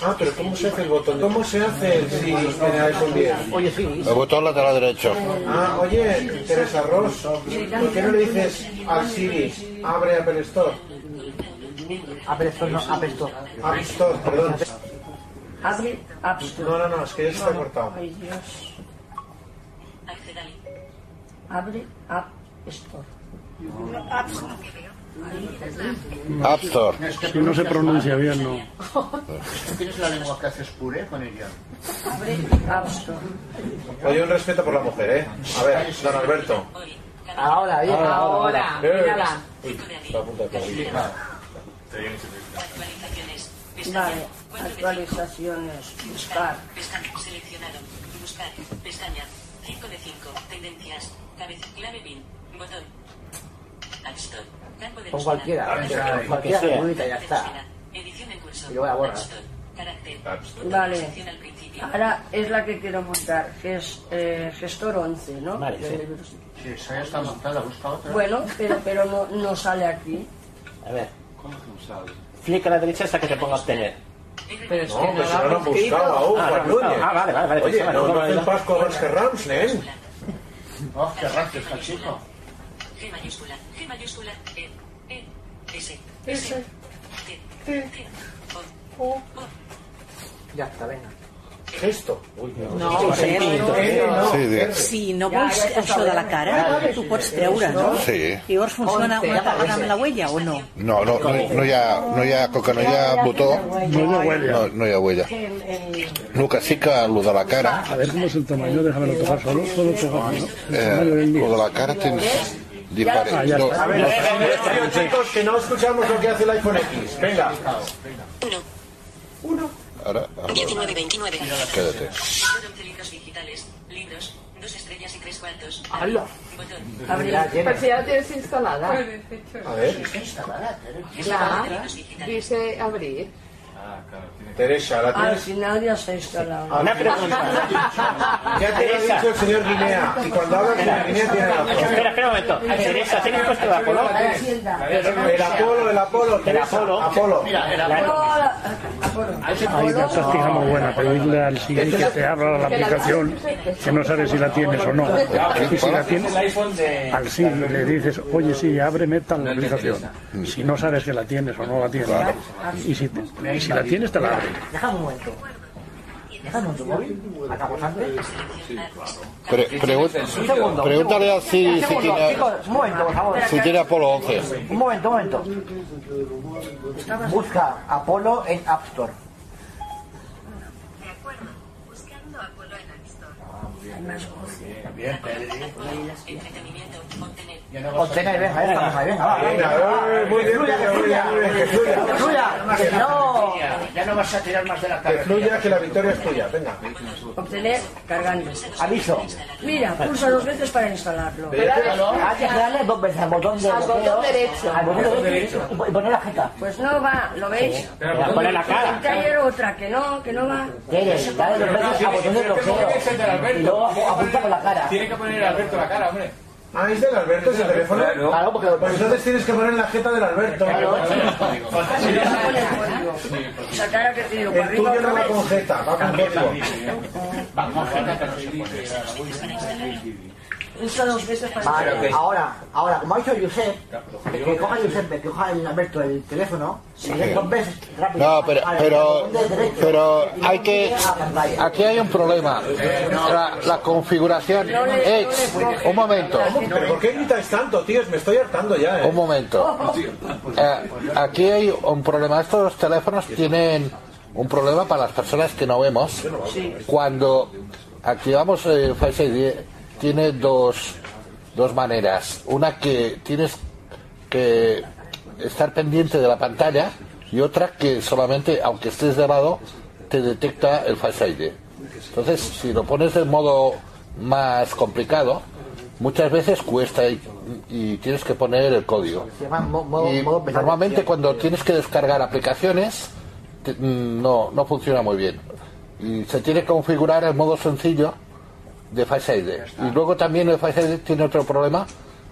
Ah, pero ¿cómo se hace el botón? ¿Cómo se hace el Siri en el iPhone 10? Oye, sí. El botón lateral derecho. Ah, oye, Teresa Ross, ¿por qué no le dices al Siri abre Apple Store? Apple Store, no, Apple Store. App Store, perdón. Abre App Store. No, no, no, es que ya se está cortado. Ay, Dios. Abre App Store. App Store. Si no se pronuncia bien, no. ¿Tienes la lengua que haces puré con ella? App Store. Oye, un respeto por la mujer, ¿eh? A ver, don Alberto. Ahora, bien. Ahora, Eh. mírala. Uy, está a punto de caer. Vale, actualizaciones. Buscar. Pestaña. Seleccionado. Buscar. Pestaña. 5 de 5. Tendencias. Cabeza. Clave PIN. Botón. App Store. Con cualquiera, cualquiera, cualquiera, ya está. Y lo voy a borrar. App Store. Carácter. Vale. Ahora es la que quiero montar, que es eh, Gestor 11, ¿no? Vale, sí. De- Sí, esa ya está montada, busca otra. Bueno, pero, pero no, no sale aquí. A ver. Flick a la derecha hasta que te ponga a obtener. Pero es No, que no si lo no lo han hemos escrito. buscado aún, Ah, Juan no. Núñez. Ah, vale, vale, vale, Oye, vale, no, vale, no que Rams, nen. Oh, qué racio está el chico. G mayúscula. G mayúscula. E. E. S. S. T. T. O. O. Ya está, venga. Gesto. Uy, No, Sí, Eh, Si no vols això de la cara, tu pots treure, no? Sí. Llavors funciona una vegada amb la huella o no? No, no, no, no hi ha, no hi ha, com que no hi ha botó, No hi ha huella. no, no hi ha huella. El que sí que lo de la cara, A ver cómo es el tamaño, déjamelo tocar solo, solo tocar, ¿no? eh, lo de la cara tienes Ah, diferente. ya no, está. A ver, chicos, que no escuchamos lo que hace el iPhone X. Venga. 1. ahora, ahora, 19. 29. quédate. 11 libros digitales. Libros. 2 estrellas y 3 cuartos. ¡Hala! Botón. Abre. Pero si ya la tienes instalada. A ver. Dice abrir. Teresa, la Al tienes. final ya se ha instalado. Una pregunta. Ya te lo ha dicho el señor Guinea. Y cuando habla el señor Guinea tiene razón. Espera, espera un momento. Teresa, ¿tienes puesto el Apolo? El Apolo, el Apolo, Teresa. Apolo. Apolo. Hay una práctica muy buena, pedirle al Siri que te abra la aplicación, que no sabes si la tienes o no. Y si la tienes, al Siri le dices, oye Siri, ábreme tal aplicación. Si no sabes que la tienes o no la tienes, y si, y si la tienes, te la abre. Déjame un momento. Déjame un móvil. Acabamos antes. Pre- pregun- Un segundo. pregúntale Un si tiene, chicos, un momento, por favor. si tiene Apolo 11. Un momento, un momento. Busca Apolo en App Store. De acuerdo. Buscando Apolo en App Store. Bien, vas a- Obtener, venga, ya estamos ahí, venga, va. Venga, muy bien, muy que bien, bien, que fluya. Que fluya, que no. Ya no vas a tirar más de la Que cabeza. fluya, que la victoria es tuya. Venga. Obtener cargando. Aviso. Mira, pulsa dos veces para instalarlo. Hay que darle dos veces al botón de Al botón derecho. Al botón derecho. Y poner la jeta. Pues no va, ¿lo veis? Venga, Poner la cara. Que otra, que no, que no va. Dale dos veces al botón de bloqueo. Y luego apunta con la cara. Tiene que poner Alberto la cara, hombre. Ah, ¿es del Alberto ese teléfono? Claro, porque Pues entonces tienes que poner la jeta del Alberto. Esa cara que El tuyo no va con jeta, va con código. Pulsa dos veces para Vale, instalarlo. ahora, ahora, como ha dicho Josep, que coja Josep, que coja el Alberto el teléfono, y le dé dos veces rápido. No, pero, pero, pero hay que, aquí hay un problema. La, la configuración es, un momento, ¿Pero por qué gritáis tanto, tíos? Me estoy hartando ya, un ¿eh? momento. Eh, aquí hay un problema. Estos teléfonos tienen un problema para las personas que no vemos. Cuando activamos el Face ID, tiene dos, dos maneras. Una que tienes que estar pendiente de la pantalla y otra que solamente, aunque estés de lado, te detecta el Face ID. Entonces, si lo pones en modo más complicado, muchas veces cuesta y, y tienes que poner el código. Y normalmente cuando tienes que descargar aplicaciones te- mm, no, no funciona muy bien. Y se tiene que configurar el modo sencillo de Face ID. Y luego también el Face ID tiene otro problema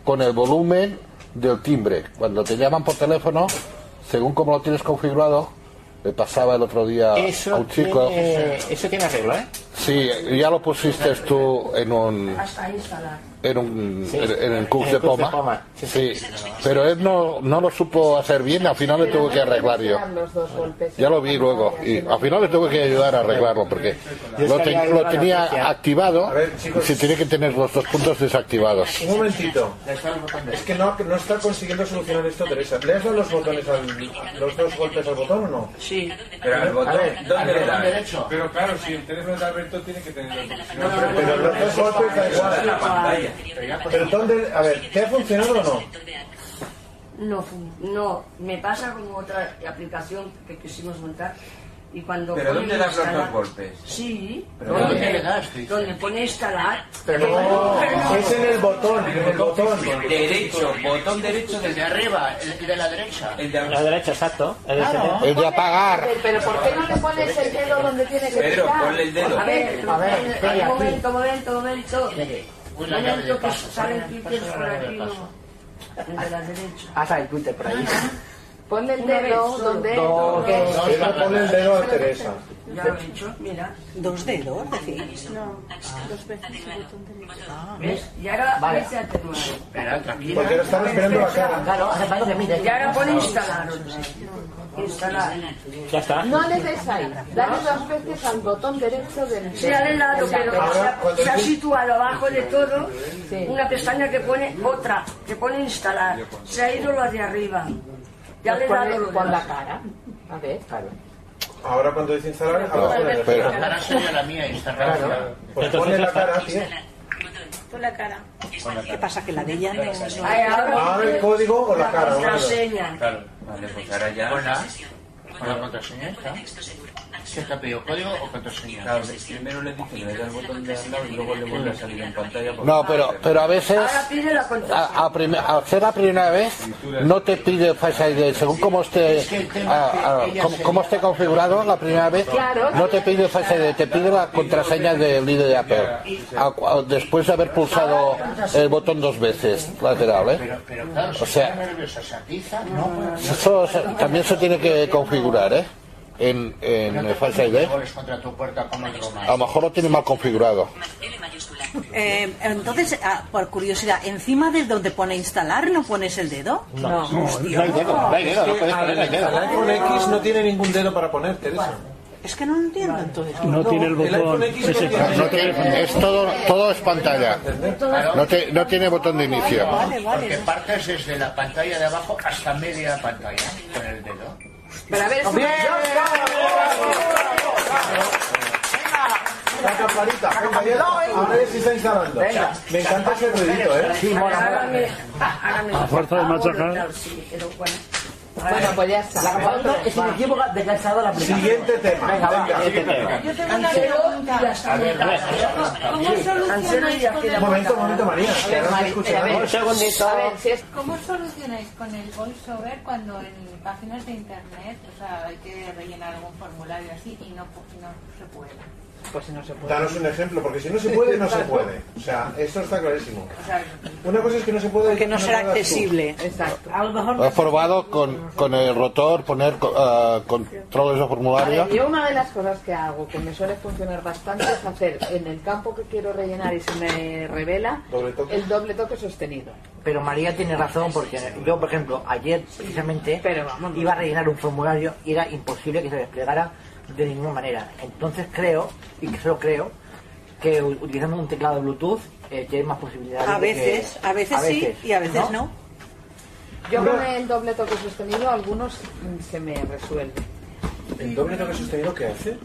con el volumen del timbre. Cuando te llaman por teléfono, según como lo tienes configurado, le pasaba el otro día a un chico. tiene, eso tiene arreglo, ¿eh? Sí, ya lo pusiste tú en un Hasta instalar. En un Sí, el en de Poma. Sí, pero él no, no lo supo hacer bien, al final le tuve que arreglar yo. Ya lo vi luego y al final le tuve que ayudar a arreglarlo porque lo, te- lo tenía activado y se tiene que tener los dos puntos desactivados. Un momentito. Es que no, no está consiguiendo solucionar esto, Teresa. ¿Le has dado los botones al, los dos golpes al botón o no? Sí. Pero al botón, ¿dónde le derecho. Pero claro, si el teléfono de Alberto tiene que tener los no, pero los dos golpes da igual. la pantalla. Pero ¿dónde? A ver, ¿te ha funcionado o no? No, no, me pasa como otra aplicación que quisimos montar y cuando ¿Pero dónde das los dos golpes? Sí, ¿Pero dónde le das, donde pone instalar. Pero no, es en el botón, en el botón. Derecho, botón derecho desde arriba, el de la derecha. el de La derecha, exacto. El Claro. El de apagar. Pero ¿por qué no le pones el dedo donde tiene que Pedro, picar? ponle el dedo. A ver, A ver, un espera, momento, momento, momento. Un la llave de paso. salen clickers por aquí, no. El de la derecha. Ah, sale Twitter por ahí. Ponle el dedo solo. donde... Dos. que- Pedro, ponle el dedo a Teresa. Ya lo he hecho, mira. ¿Dos dedos? decís? No, dos veces el botón derecho. ¿Ves? Y ahora Vale. ves atenuado. Espera, tranquila. Porque lo están esperando la cara. Claro, hace falta que mire. Y ahora pone instalar. Instalar. Ya está. No le des ahí. Dale dos veces al botón derecho del... Se ha de lado, pero se ha- situado abajo de todo Sí. una pestaña que pone otra, que pone instalar. Se ha ido lo de arriba. Ya le con de la cara. A ver, claro. Ahora cuando dice instalar, abajo a la sería la mía instalar. Pues ponle la cara, tío. Con la cara. ¿Qué pasa? Que la de ella no... Ahí, ahora el código o la cara. de dos. contraseña. Claro, vale, pues ahora ya. Con la, con la contraseña está. ¿Qué te ha pedido? ¿Código o contraseña? Claro, primero le dice que le da el botón de al lado y luego le vuelve a salir en pantalla. No, pero pero a veces Ahora pide la contraseña. a, a ser la primera vez no te pide Face ID según cómo esté a- a- cómo, cómo esté configurado la primera vez no te pide Face ID te pide la contraseña del líder de Apple A- a- después de haber pulsado el botón dos veces lateral ¿eh? Pero, pero claro, O si sea- está eso se- también se tiene que configurar ¿eh? En, en el Face ID Pones contra tu puerta como el a lo mejor lo tiene mal configurado. Eh, entonces, ah, por curiosidad, encima de donde pone instalar, ¿no pones el dedo? No, no hay dedo, no hay dedo, no puedes poner el El dedo. iPhone X no tiene ningún dedo para poner, Teresa. Es que no lo entiendo entonces. No tiene el botón es todo todo es pantalla no, te- no tiene botón de inicio Vale, Porque vale. partes desde la pantalla de abajo hasta media pantalla con el dedo. Pero a ver si... La campanita, venga. Ahora ya se está instalando. Me encanta ese ruidito, ¿eh? Sí, mola, A fuerza de machacar. Bueno. Pues ya está. La campanita es inequívoca de que ha instalado la aplicación. Siguiente tema. Venga, va. Venga. Yo tengo una pregunta. ¿Cómo solucionáis con el... Un momento, un momento, María. Un segundito. ¿Cómo solucionáis con el voiceover cuando en páginas de internet, o sea, hay que rellenar algún formulario así y no, y no se puede? Pues si no se puede. Danos un ejemplo, porque si no se puede, no se puede. O sea, esto está clarísimo. Una cosa es que no se puede. Porque no será puedas tú. accesible. Exacto. A lo mejor probado con, con el rotor, poner co- ah, controles de formulario. ver, yo una de las cosas que hago, que me suele funcionar bastante, es hacer en el campo que quiero rellenar y se me revela Doble toque. el doble toque sostenido. Pero María tiene razón porque yo, por ejemplo, ayer precisamente Pero vamos, iba a rellenar un formulario y era imposible que se desplegara de ninguna manera. Entonces creo, y que solo creo, que utilizando un teclado Bluetooth eh, tienes más posibilidades. A de que- veces, a veces sí y a veces no. Yo con el doble toque sostenido, algunos se me resuelven. ¿El doble toque sostenido qué hace?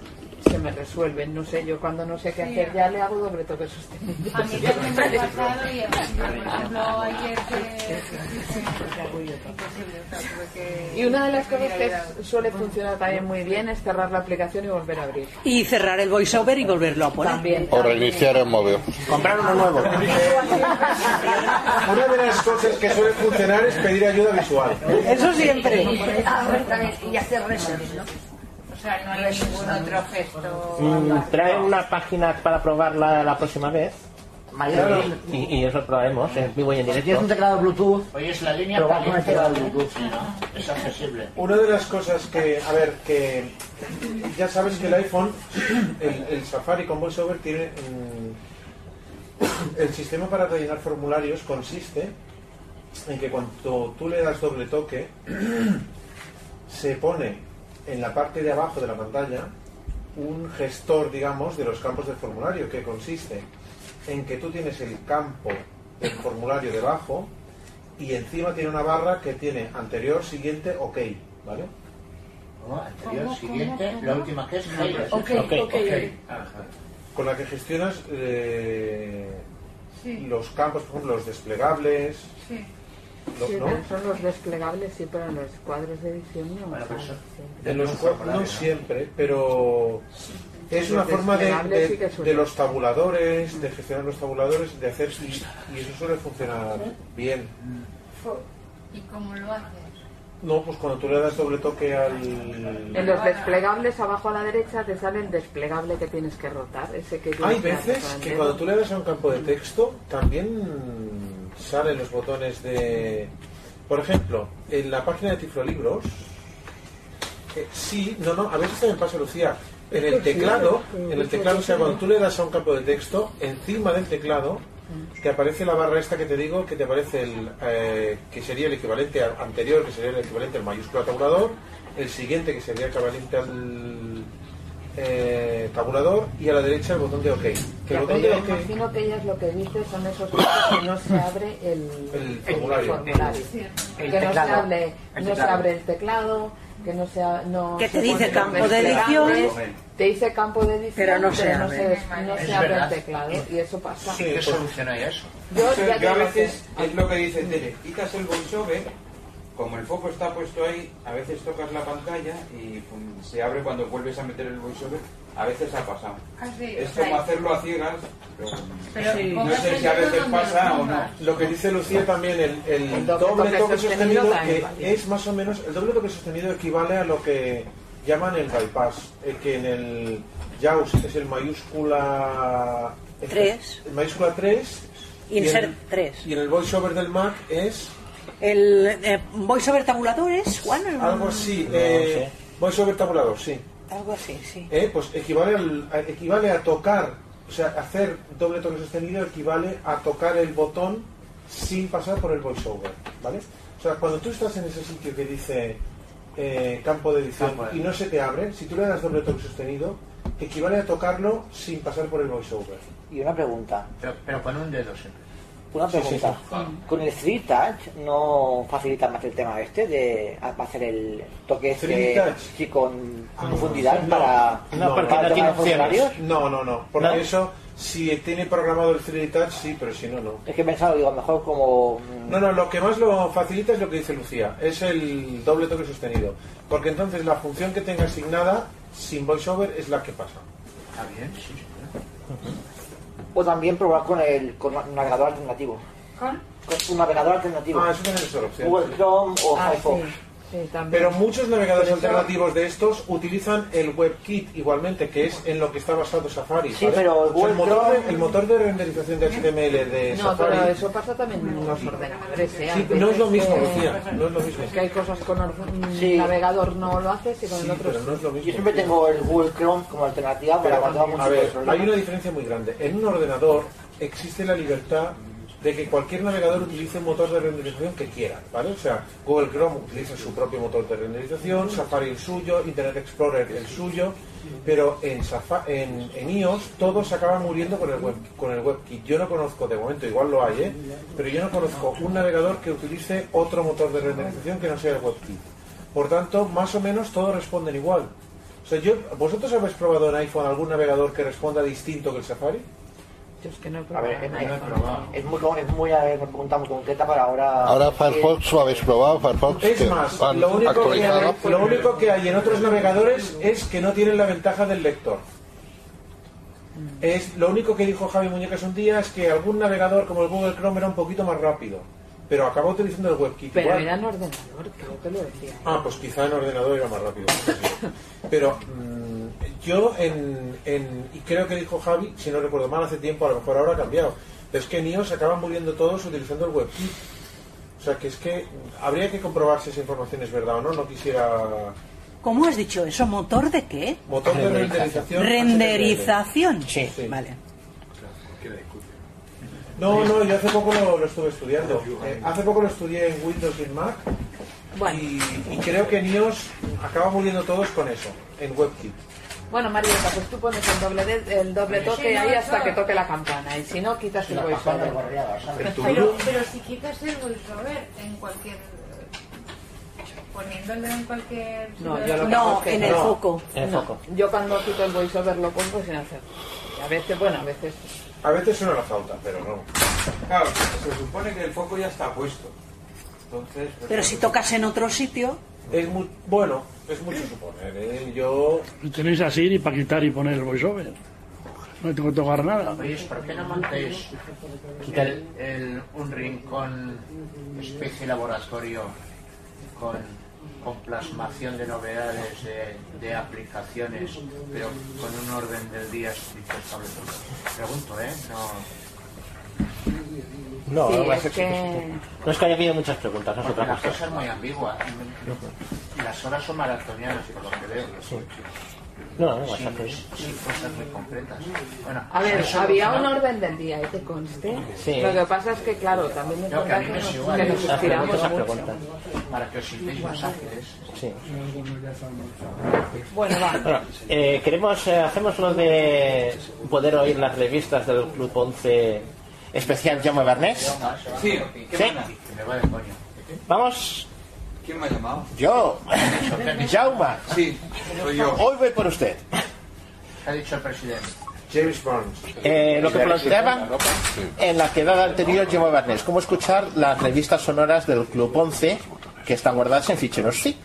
Se me resuelven, no sé, yo cuando no sé qué Sí. hacer ya le hago doble toque sostenido. a mí también me ha pasado y, por ejemplo, ayer que Y una de las cosas que suele funcionar también muy bien es cerrar la aplicación y volver a abrir. Y cerrar el voiceover y volverlo a poner. También. O reiniciar el móvil. Comprar uno nuevo. Una de las cosas que suele funcionar es pedir ayuda visual. Eso siempre. Ah, y hacer research, ¿no? O sea, no hay ningún otro gesto. Mm, Trae una página para probarla la próxima vez. Claro. Y, y eso probaremos en vivo y en Si tienes directo. un teclado Bluetooth, Oye, es la línea probar con el teclado de Bluetooth. sí, ¿no? Es accesible. Una de las cosas que, a ver, que ya sabes que el iPhone, el, el Safari con VoiceOver tiene mm, el sistema para rellenar formularios consiste en que cuando tú le das doble toque se pone en la parte de abajo de la pantalla un gestor, digamos, de los campos del formulario que consiste en que tú tienes el campo del formulario debajo y encima tiene una barra que tiene anterior, siguiente, ok, ¿vale? ¿No? Anterior, siguiente, la última que es Jairo. Ok, ok. Ajá. Con la que gestionas eh, Sí. los campos, por ejemplo, los desplegables, Sí. Sí, son los desplegables, sí, pero en los cuadros de edición no. Bueno. En los formulario, no siempre, pero es una forma de, los tabuladores, de gestionar los tabuladores, de hacer y, y eso suele funcionar bien. ¿Y cómo lo haces? No, pues cuando tú le das doble toque al En los desplegables abajo a la derecha te sale el desplegable que tienes que rotar. Ese que Hay veces que cuando tú le das a un campo de texto también salen los botones de... Por ejemplo, en la página de Tiflolibros, eh, sí, no, no, a veces también pasa, Lucía, en el teclado, en el teclado, o sea, cuando tú le das a un campo de texto, encima del teclado te aparece la barra esta que te digo, que te aparece el, eh, que sería el equivalente al anterior, que sería el equivalente al mayúscula tabulador, el siguiente que sería el equivalente al eh, tabulador y a la derecha el botón de OK. Que el botón de OK imagino que ellas lo que dicen son esos que no se abre el, El formulario. formulario. El que no se, El no se abre el teclado, que no se, ha- no Que se te dice campo de edición. Te dice campo de edición, Pero no se pero no abre. se, no se Es abre el teclado. Y eso pasa. ¿Y qué solucionáis eso? Yo O sea, ya yo a veces, que- es lo que dice Tere, quitas el voiceover, como el foco está puesto ahí, a veces tocas la pantalla y pum, se abre cuando vuelves a meter el voiceover, a veces ha pasado. Ah, sí, Es o sea, como hacerlo a ciegas, pero, Pero no sé si a veces pasa o no. Lo que dice Lucía también, el, el El doble doble toque toque sostenido que vale. es más o menos, el doble toque sostenido equivale a lo que llaman el bypass, el que en el JAWS es el mayúscula Tres. el mayúscula 3 Insert y en, 3. y en el voiceover del Mac es El eh, voiceover tabuladores, Juan. algo así, eh, voiceover tabulador, sí. Algo así, sí. Eh, pues equivale, al- a, equivale a tocar, o sea, hacer doble toque sostenido equivale a tocar el botón sin pasar por el voiceover, ¿vale? O sea, cuando tú estás en ese sitio que dice eh, campo de edición Campo de- y no se te abre, si tú le das doble toque sostenido, equivale a tocarlo sin pasar por el voiceover. Y una pregunta. Pero, pero con un dedo siempre. Una Sí, sí, pregunta. Con el 3 Touch no facilita más el tema este de para hacer el toque este 3D Touch. sí, con profundidad para, no, porque para no tema de formularios? opciones. No, no, no. Porque ¿No? eso, si tiene programado el 3D Touch, sí, pero si no, no. Es que he pensado, digo, mejor como... mm, No, no, lo que más lo facilita es lo que dice Lucía, es el doble toque sostenido. Porque entonces la función que tenga asignada sin voiceover es la que pasa. Está bien, sí, sí. O también probar con el con un navegador alternativo. ¿Con? Con un navegador alternativo. Ah, eso también es otra opción. Google Chrome o Ah, Firefox. sí, también. Pero muchos navegadores eso- alternativos de estos utilizan el WebKit igualmente, que es en lo que está basado Safari. Sí, ¿vale? pero el O sea, el, motor de, el motor de renderización de HTML de No, Safari... pero eso pasa también en los ordenadores. ¿eh? Sí, no es lo mismo, que- Lucía, no es lo mismo. Es que hay cosas con or- un Sí. navegador no lo haces y con Sí, el otro pero no es lo mismo. Yo siempre tengo el Google Chrome como alternativa para Pero, cuando hago un a ver, hay una diferencia muy grande. En un ordenador existe la libertad de que cualquier navegador utilice un motor de renderización que quiera, ¿vale? O sea, Google Chrome utiliza su propio motor de renderización, Safari el suyo, Internet Explorer el suyo, pero en, Safa- en, en iOS todos acaban muriendo con el, web, con el WebKit. Yo no conozco, de momento igual lo hay, ¿eh? Pero yo no conozco un navegador que utilice otro motor de renderización que no sea el WebKit. Por tanto, más o menos todos responden igual. O sea, yo, ¿vosotros habéis probado en iPhone algún navegador que responda distinto que el Safari? Yo es que no he A probado. ver, es, es- muy, con- es muy, a ver, pregunta muy concreta, pero ahora... Ahora Firefox lo habéis probado, Firefox Es que más, lo único, que hay, lo único que hay en otros navegadores es que no tienen la ventaja del lector. Es lo único que dijo Javi Muñecas un día es que algún navegador como el Google Chrome era un poquito más rápido, pero acabó utilizando el WebKit. Pero igual. era en ordenador, creo que lo decía. Ah, pues quizá en ordenador era más rápido. Pero mm, yo en, en- y creo que dijo Javi, si no recuerdo mal, hace tiempo, a lo mejor ahora ha cambiado. Pero es que en iOS acaban muriendo todos utilizando el WebKit. O sea que es que habría que comprobar si esa información es verdad o no. No quisiera ¿Cómo has dicho eso? ¿Motor de qué? motor de renderización. Renderización. Sí. Vale. No, no, yo hace poco lo, lo estuve estudiando. Eh, hace poco lo estudié en Windows y en Mac. Y, y creo que en iOS acaban muriendo todos con eso, en WebKit. Bueno, Marieta, pues tú pones el doble, de- el doble toque Sí, no, ahí hasta que toque la campana. Y si no, quitas el voiceover. Pero, pero si quitas el voiceover en cualquier. poniéndolo en cualquier. No, yo lo que No, hago es que- en el no. foco. En el No, foco. Yo cuando quito el voiceover lo pongo sin hacer. A veces, bueno, a veces. A veces suena la flauta, pero no. Claro, se supone que el foco ya está puesto. Entonces. pues, Pero si tocas en otro sitio, Es muy, bueno, es mucho suponer. ¿eh? Yo Y tenéis a Siri para quitar y poner el voiceover. No tengo que tocar nada. Oye, ¿por qué no montáis el, el- un rincón especie laboratorio con, con plasmación de novedades de, de aplicaciones, pero con un orden del día estable? Pregunto, ¿eh? No, No, Sí, no, va a es ser- que- no es que haya habido muchas preguntas, no es otra la cosa. cosa es muy ambigua. Las horas son maratonianas, por lo que veo. No, no, sin, bastante. sin cosas muy concretas. Bueno, A ver, eso había no- un orden del día, ¿eh? que conste. Sí. Lo que pasa es que, claro, también es No, que a mí que me nos, igual, que nos estiramos preguntas, mucho. Para que os sintáis más ágiles. Sí. Bueno, va. Bueno, eh, queremos, eh, hacemos lo de poder oír las revistas del Club 11 especial Jaume Bernés. Sí, ¿qué ¿Sí? manda? Que me va de coño. Vamos. ¿Quién me ha llamado? Yo, Jaume. Sí, soy yo. Hoy voy por usted. ¿Qué ha dicho el presidente? James Barnes. Eh, lo que planteaba en la quedada anterior Jaume Bernés, cómo escuchar las revistas sonoras del Club 11 que están guardadas en ficheros zip.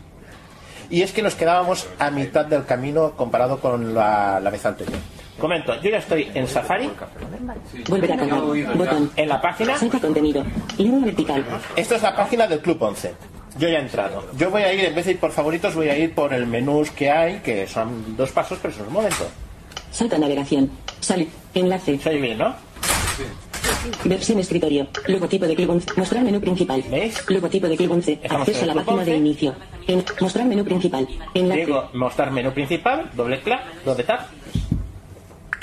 Y es que nos quedábamos a mitad del camino comparado con la, la vez anterior. Comento, yo ya estoy en Safari. Volver a cargar. Botón. En la página. Salta contenido. Línea vertical. Esto es la página del Club 11. Yo ya he entrado. Yo voy a ir, en vez de ir por favoritos, voy a ir por el menús que hay, que son dos pasos, pero son un momento. Salta navegación. Sal. Enlace. Soy bien, ¿no? Versión escritorio. Logotipo de Club 11. Mostrar menú principal. Logotipo de Club 11. Estamos Acceso a la página de 11. inicio. En, mostrar menú principal. Enlace. Digo, mostrar menú principal, doble clic, doble tap.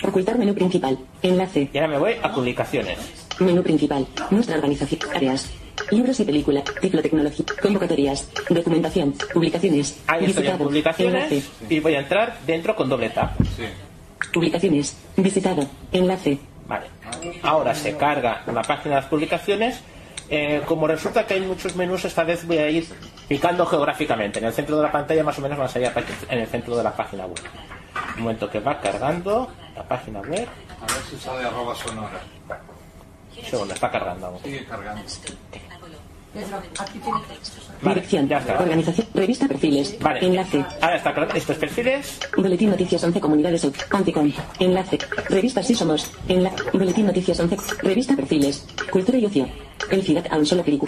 Ocultar menú principal. Enlace. Y ahora me voy a publicaciones. Menú principal. Nuestra organización. Áreas. Libros y película. Ciclo tecnología. Convocatorias. Documentación. Publicaciones. Ahí estoy en Visitado. publicaciones Enlace. y voy a entrar dentro con doble tap. Publicaciones. Visitado. Enlace. Vale. Ahora se carga la página de las publicaciones. Eh, como resulta que hay muchos menús, esta vez voy a ir picando geográficamente. En el centro de la pantalla más o menos van a salir en el centro de la página web. Un momento que va cargando la página web. A ver si sale arroba sonora. Un segundo, está cargando. Sigue cargando. Dirección. ya está. Organización. Revista perfiles. Vale. Enlace. Ahora está cargando estos perfiles. Boletín Noticias 11 Comunidades Out. Anticom. Enlace. Revista Sí Somos. Enlace. Boletín Noticias 11. Revista Perfiles. Cultura y ocio. Felicidad a un solo clic.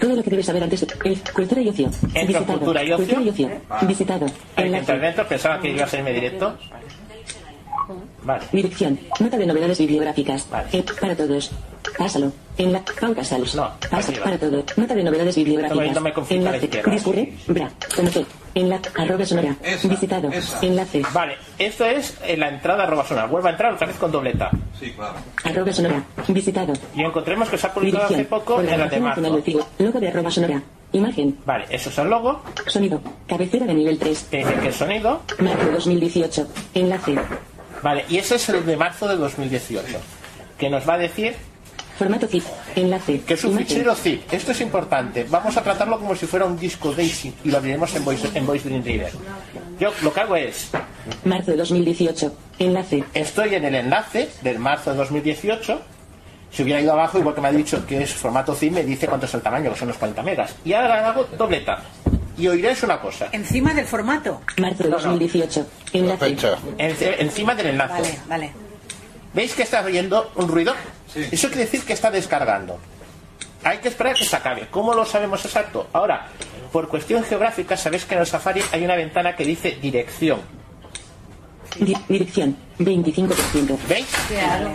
Todo lo que debes saber antes de... El, cultura y ocio. Entro Visitado. Cultura y Ocio. Cultura y ocio. Visitado. Enlace. entrar dentro, pensaba que iba a serme directo. Vale. Dirección. Nota de novedades bibliográficas. Eh, para todos. Pásalo. En la... Pau Casals. No. Arriba. Para todo. Nota de novedades bibliográficas. No me confunda a la Enlace. Discurre. Bra. Conocer. Enlace. Arroba sonora. Visitado. Enlace. Vale, esto es eh, la entrada arroba sonar. Vuelvo a entrar otra vez con doble tap. Sí, claro. Arroba sonora. Visitado. Y encontremos que se ha publicado hace poco en la de marzo. Logo de arroba sonora. Imagen. Vale, eso es el logo. Sonido. Cabecera de nivel 3. Que dice que el sonido. Marzo 2018. Enlace. Vale, y ese es el de marzo de 2018. Que nos va a decir Formato zip. Enlace. que es un fichero zip. Esto es importante. Vamos a tratarlo como si fuera un disco DAISY y lo abriremos en Voice, en Voice Dream Reader. Yo lo que hago es Marzo de 2018. Enlace. Estoy en el enlace del marzo de 2018. Si hubiera ido abajo, igual que me ha dicho que es formato zip, me dice cuánto es el tamaño, que son unos 40 megas. Y ahora hago doble tap. Y oiréis una cosa. Encima del formato. Marzo de 2018. Enlace. En- encima del enlace. Vale, vale. ¿Veis que está oyendo un ruido? Eso quiere decir que está descargando. Hay que esperar a que se acabe. ¿Cómo lo sabemos exacto? Ahora, por cuestión geográfica, sabéis que en el Safari hay una ventana que dice dirección. Di- dirección. 25%. ¿Veis?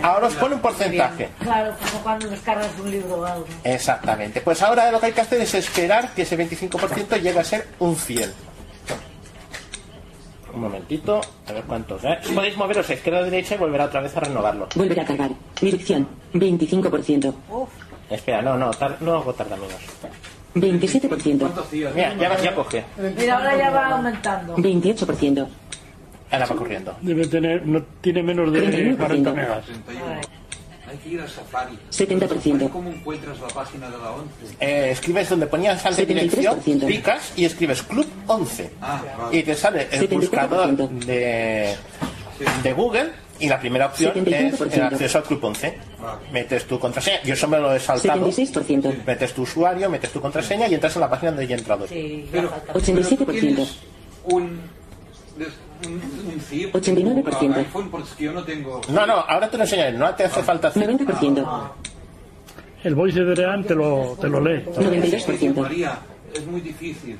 Ahora os pone un porcentaje. Claro, como cuando descargas un libro o algo. Exactamente. Pues ahora lo que hay que hacer es esperar que ese 25% llegue a ser un 100. Un momentito, a ver cuántos. ¿eh? Podéis moveros a izquierda a derecha y volver otra vez a renovarlo. Volver a cargar. Dirección. 25%. Espera, no, no, tar- no hago tarda menos. 27%. Mira, ya, ya coge. Mira, ahora ya va aumentando. 28%. Ahora va corriendo. Debe tener, no tiene menos de 31%. 40 megas. Hay que ir al Safari. 70%. ¿Cómo encuentras la página de la 11? Eh, escribes donde ponías sal de dirección, picas y escribes Club 11. Ah, vale. Y te sale el 74%. buscador de, de Google y la primera opción es el 75%. acceso al Club 11. Metes tu contraseña, yo eso me lo he saltado. 76%. Metes tu usuario, metes tu contraseña y entras en la página donde ya he entrado. Pero, 87%. un, des- un, un zip, 89%. un iPhone, porque es que yo no tengo... No, no, ahora te lo enseñaré, no te hace falta hacer. 90%. El voice de Dream te lo, te lo lee. 92%. María, es muy difícil.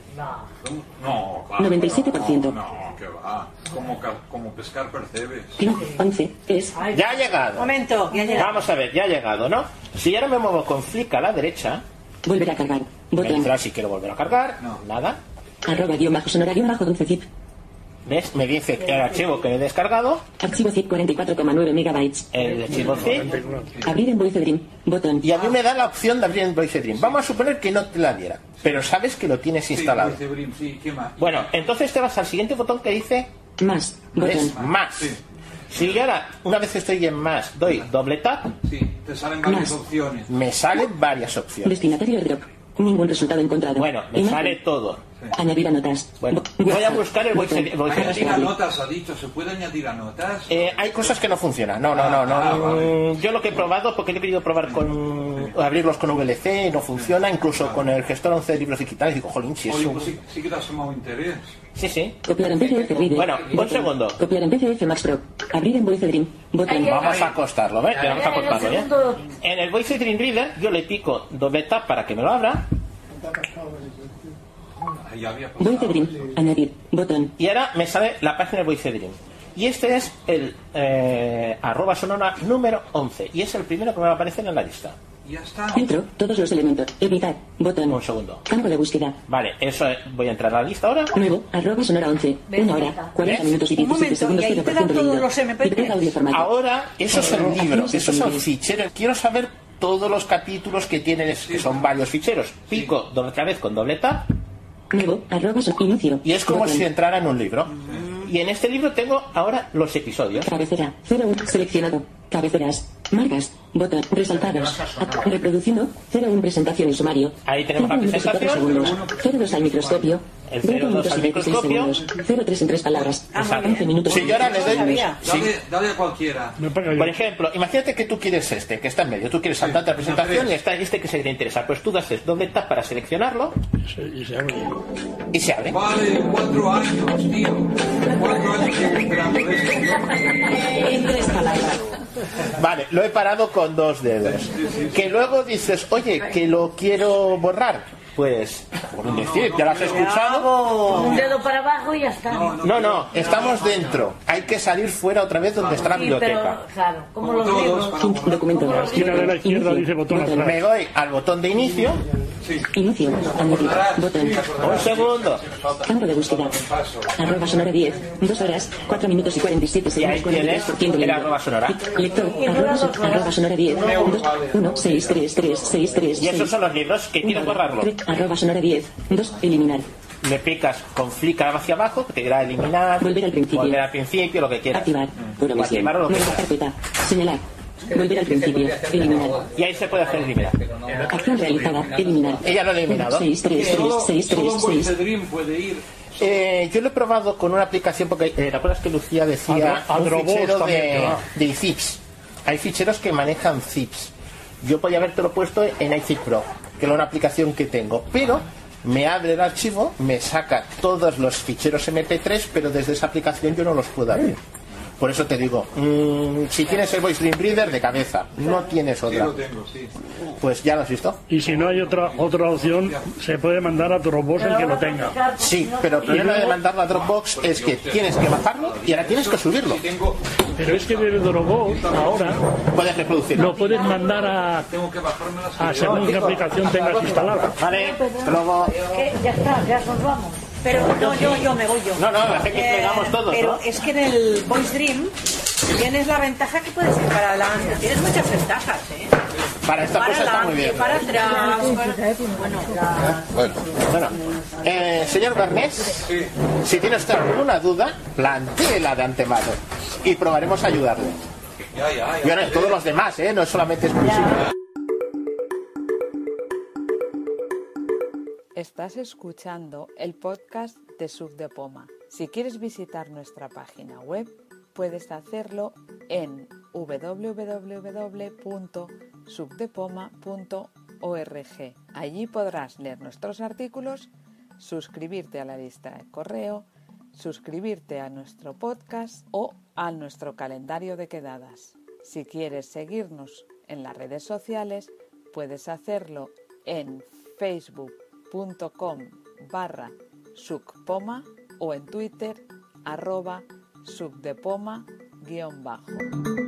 No, claro, 97%. No, no, que va. Como, como pescar percebes. Club 11 es. Ya ha llegado. Momento, ya ha llegado. Vamos a ver, ya ha llegado, ¿no? Si ahora me muevo con flick a la derecha, Volver a cargar. Botón. si quiero volver a cargar, nada. Arroba guion bajo sonora guion bajo 12 zip. ¿Ves? Me dice el archivo que he descargado, Archivo zip 44,9 megabytes. el archivo zip, Abrir en Voice Dream. Botón. y a mí me da la opción de abrir en Voice Dream. Vamos a suponer que no te la diera, pero sabes que lo tienes instalado. Sí, Dream, sí, ¿qué más? Bueno, entonces te vas al siguiente botón que dice Más. ¿ves? Botón. más. Si yo ahora, una vez estoy en más, doy doble tap, Sí, te salen varias Más. opciones. me salen varias opciones. Destinatario airdrop. Ningún resultado encontrado. Bueno, me Imagen. sale todo. Añadir a notas. Bueno, voy a buscar el voice, Botón. el voice Añadir a notas, ha dicho. ¿Se puede añadir a notas? Eh, hay cosas que no funcionan. No, no, no, no. Ah, vale. Mm, Yo lo que he probado, porque lo he querido probar con abrirlos con VLC, no funciona, incluso con el gestor 11 de libros digitales, digo, jolín, si es Oye, un... pues sí, sí que te tomado interés. Sí, sí. Copiar en PDF Reader. Bueno, un Botón. segundo. Copiar en PDF Max Pro. Abrir en Voice Dream. Botón. Vamos a acostarlo, ¿ves? Ahí, Vamos a ahí, en el acostarlo, ¿ya? segundo- En el Voice Dream Reader yo le pico doble tap para que me lo abra. Voice Dream. Añadir. Botón. y ahora me sale la página de Voice Dream. Y este es el eh, arroba sonora número 11 y es el primero que me va a aparecer en la lista. Ya está. Filtro. Todos los elementos. Editar. Botón. Un segundo. Campo de búsqueda. Vale, eso es- voy a entrar a la lista ahora. Nuevo. Arroba sonora 11. ¿Ves? Una hora. 40 ¿Ves? minutos y Un 17 momento, segundos. y ahí te 0% dan todos los MP3. Librería audio formato. Ahora, eso es el libro, Acciones esos son ficheros. Quiero saber todos los capítulos que tienen, que son varios ficheros. Pico doble- otra vez con doble tap Nuevo. Arroba son- Inicio. y es como Botón. si entrara en un libro. Y en este libro tengo ahora los episodios. Cabecera. 01. Seleccionado. Cabeceras. Marcas. Botón. Resaltados. Reproduciendo. 01. Presentación y sumario. Ahí tenemos la 5 minutos y 4 presentación. segundos. 02 al microscopio. El 20 02 minutos al y 16 microscopio. segundos. 03 en tres palabras. Exacto. 11 minutos. Si yo ahora le doy... Dale, dale a cualquiera. Por ejemplo, imagínate que tú quieres este, que está en medio. Tú quieres saltarte la presentación y está este que se te interesa. Pues tú das doble tap para seleccionarlo Sí, y se abre. y se abre. Vale, cuatro años, tío. Cuatro años esperando esto. En tres palabras. Vale, lo he parado con dos dedos. Que luego dices, oye, que lo quiero borrar. Pues, por un decir, ya lo has escuchado. Un dedo para abajo y ya está. No, no, estamos dentro. Hay que salir fuera otra vez donde está la biblioteca. claro, como los libros. Documento. A la esquina de la izquierda Inicio. dice botón Botón. atrás. Me doy al botón de inicio. Inicio. Botón. Un segundo. Campo de búsqueda. Arroba sonora 10. 2 horas, 4 minutos y 47 Y ahí segundos. tienes 43% el leído. arroba sonora. Lector. Arroba, so- arroba sonora 10. 2, 1, 6, 3, 3, 6, 3, Y esos son los libros que quieres borrarlo. Arroba sonora 10. 2, eliminar. Le picas con flick hacia abajo, que te dirá eliminar. Volver al principio. Volver al principio, lo que quieras. Activar. Programación. activar o lo que Nueva quieras. carpeta. Señalar. Volver al principio. Eliminar. Y ahí se puede hacer eliminar. Acción realizada. Eliminar. Ella lo ha eliminado. 6, 3, 3, Solo, 6, solo 3, Voice 6. Dream puede ir Eh, yo lo he probado con una aplicación porque eh, ¿te acuerdas que Lucía decía Adro- un fichero de, de zips? Hay ficheros que manejan zips. Yo podía habértelo puesto en iZip Pro, que es una aplicación que tengo, pero me abre el archivo, me saca todos los ficheros MP3, pero desde esa aplicación yo no los puedo abrir. Por eso te digo, mm, si tienes el Voice Dream Reader de cabeza, no tienes Sí, otra. lo tengo, sí. Pues ya lo has visto. Y si no hay otra otra opción, se puede mandar a Dropbox el que lo tenga. Sí, pero el problema de mandarlo a Dropbox es que tienes que bajarlo y ahora tienes que subirlo. Pero es que desde Dropbox ahora puedes reproducirlo. lo puedes mandar a, a según qué aplicación tengas instalada. Vale, luego. Que ya está, ya nos vamos. Pero no, yo, yo me voy yo. No, no, hace que pegamos todos, Pero ¿no? es que en el Voice Dream tienes la ventaja que puedes ir para adelante. Tienes muchas ventajas, ¿eh? Para esta para cosa está muy bien. para atrás. para- Bueno, la- Bueno, bueno. Eh, señor Bernés, si tiene usted alguna duda, plantéela de antemano y probaremos a ayudarle. Ya, ya, Y ahora todos los demás, ¿eh? No es solamente exclusivo. Estás escuchando el podcast de Sub de Poma. Si quieres visitar nuestra página web, puedes hacerlo en www.subdepoma.org. Allí podrás leer nuestros artículos, suscribirte a la lista de correo, suscribirte a nuestro podcast o a nuestro calendario de quedadas. Si quieres seguirnos en las redes sociales, puedes hacerlo en facebook.com barra sucpoma o en twitter arroba subdepoma guion bajo.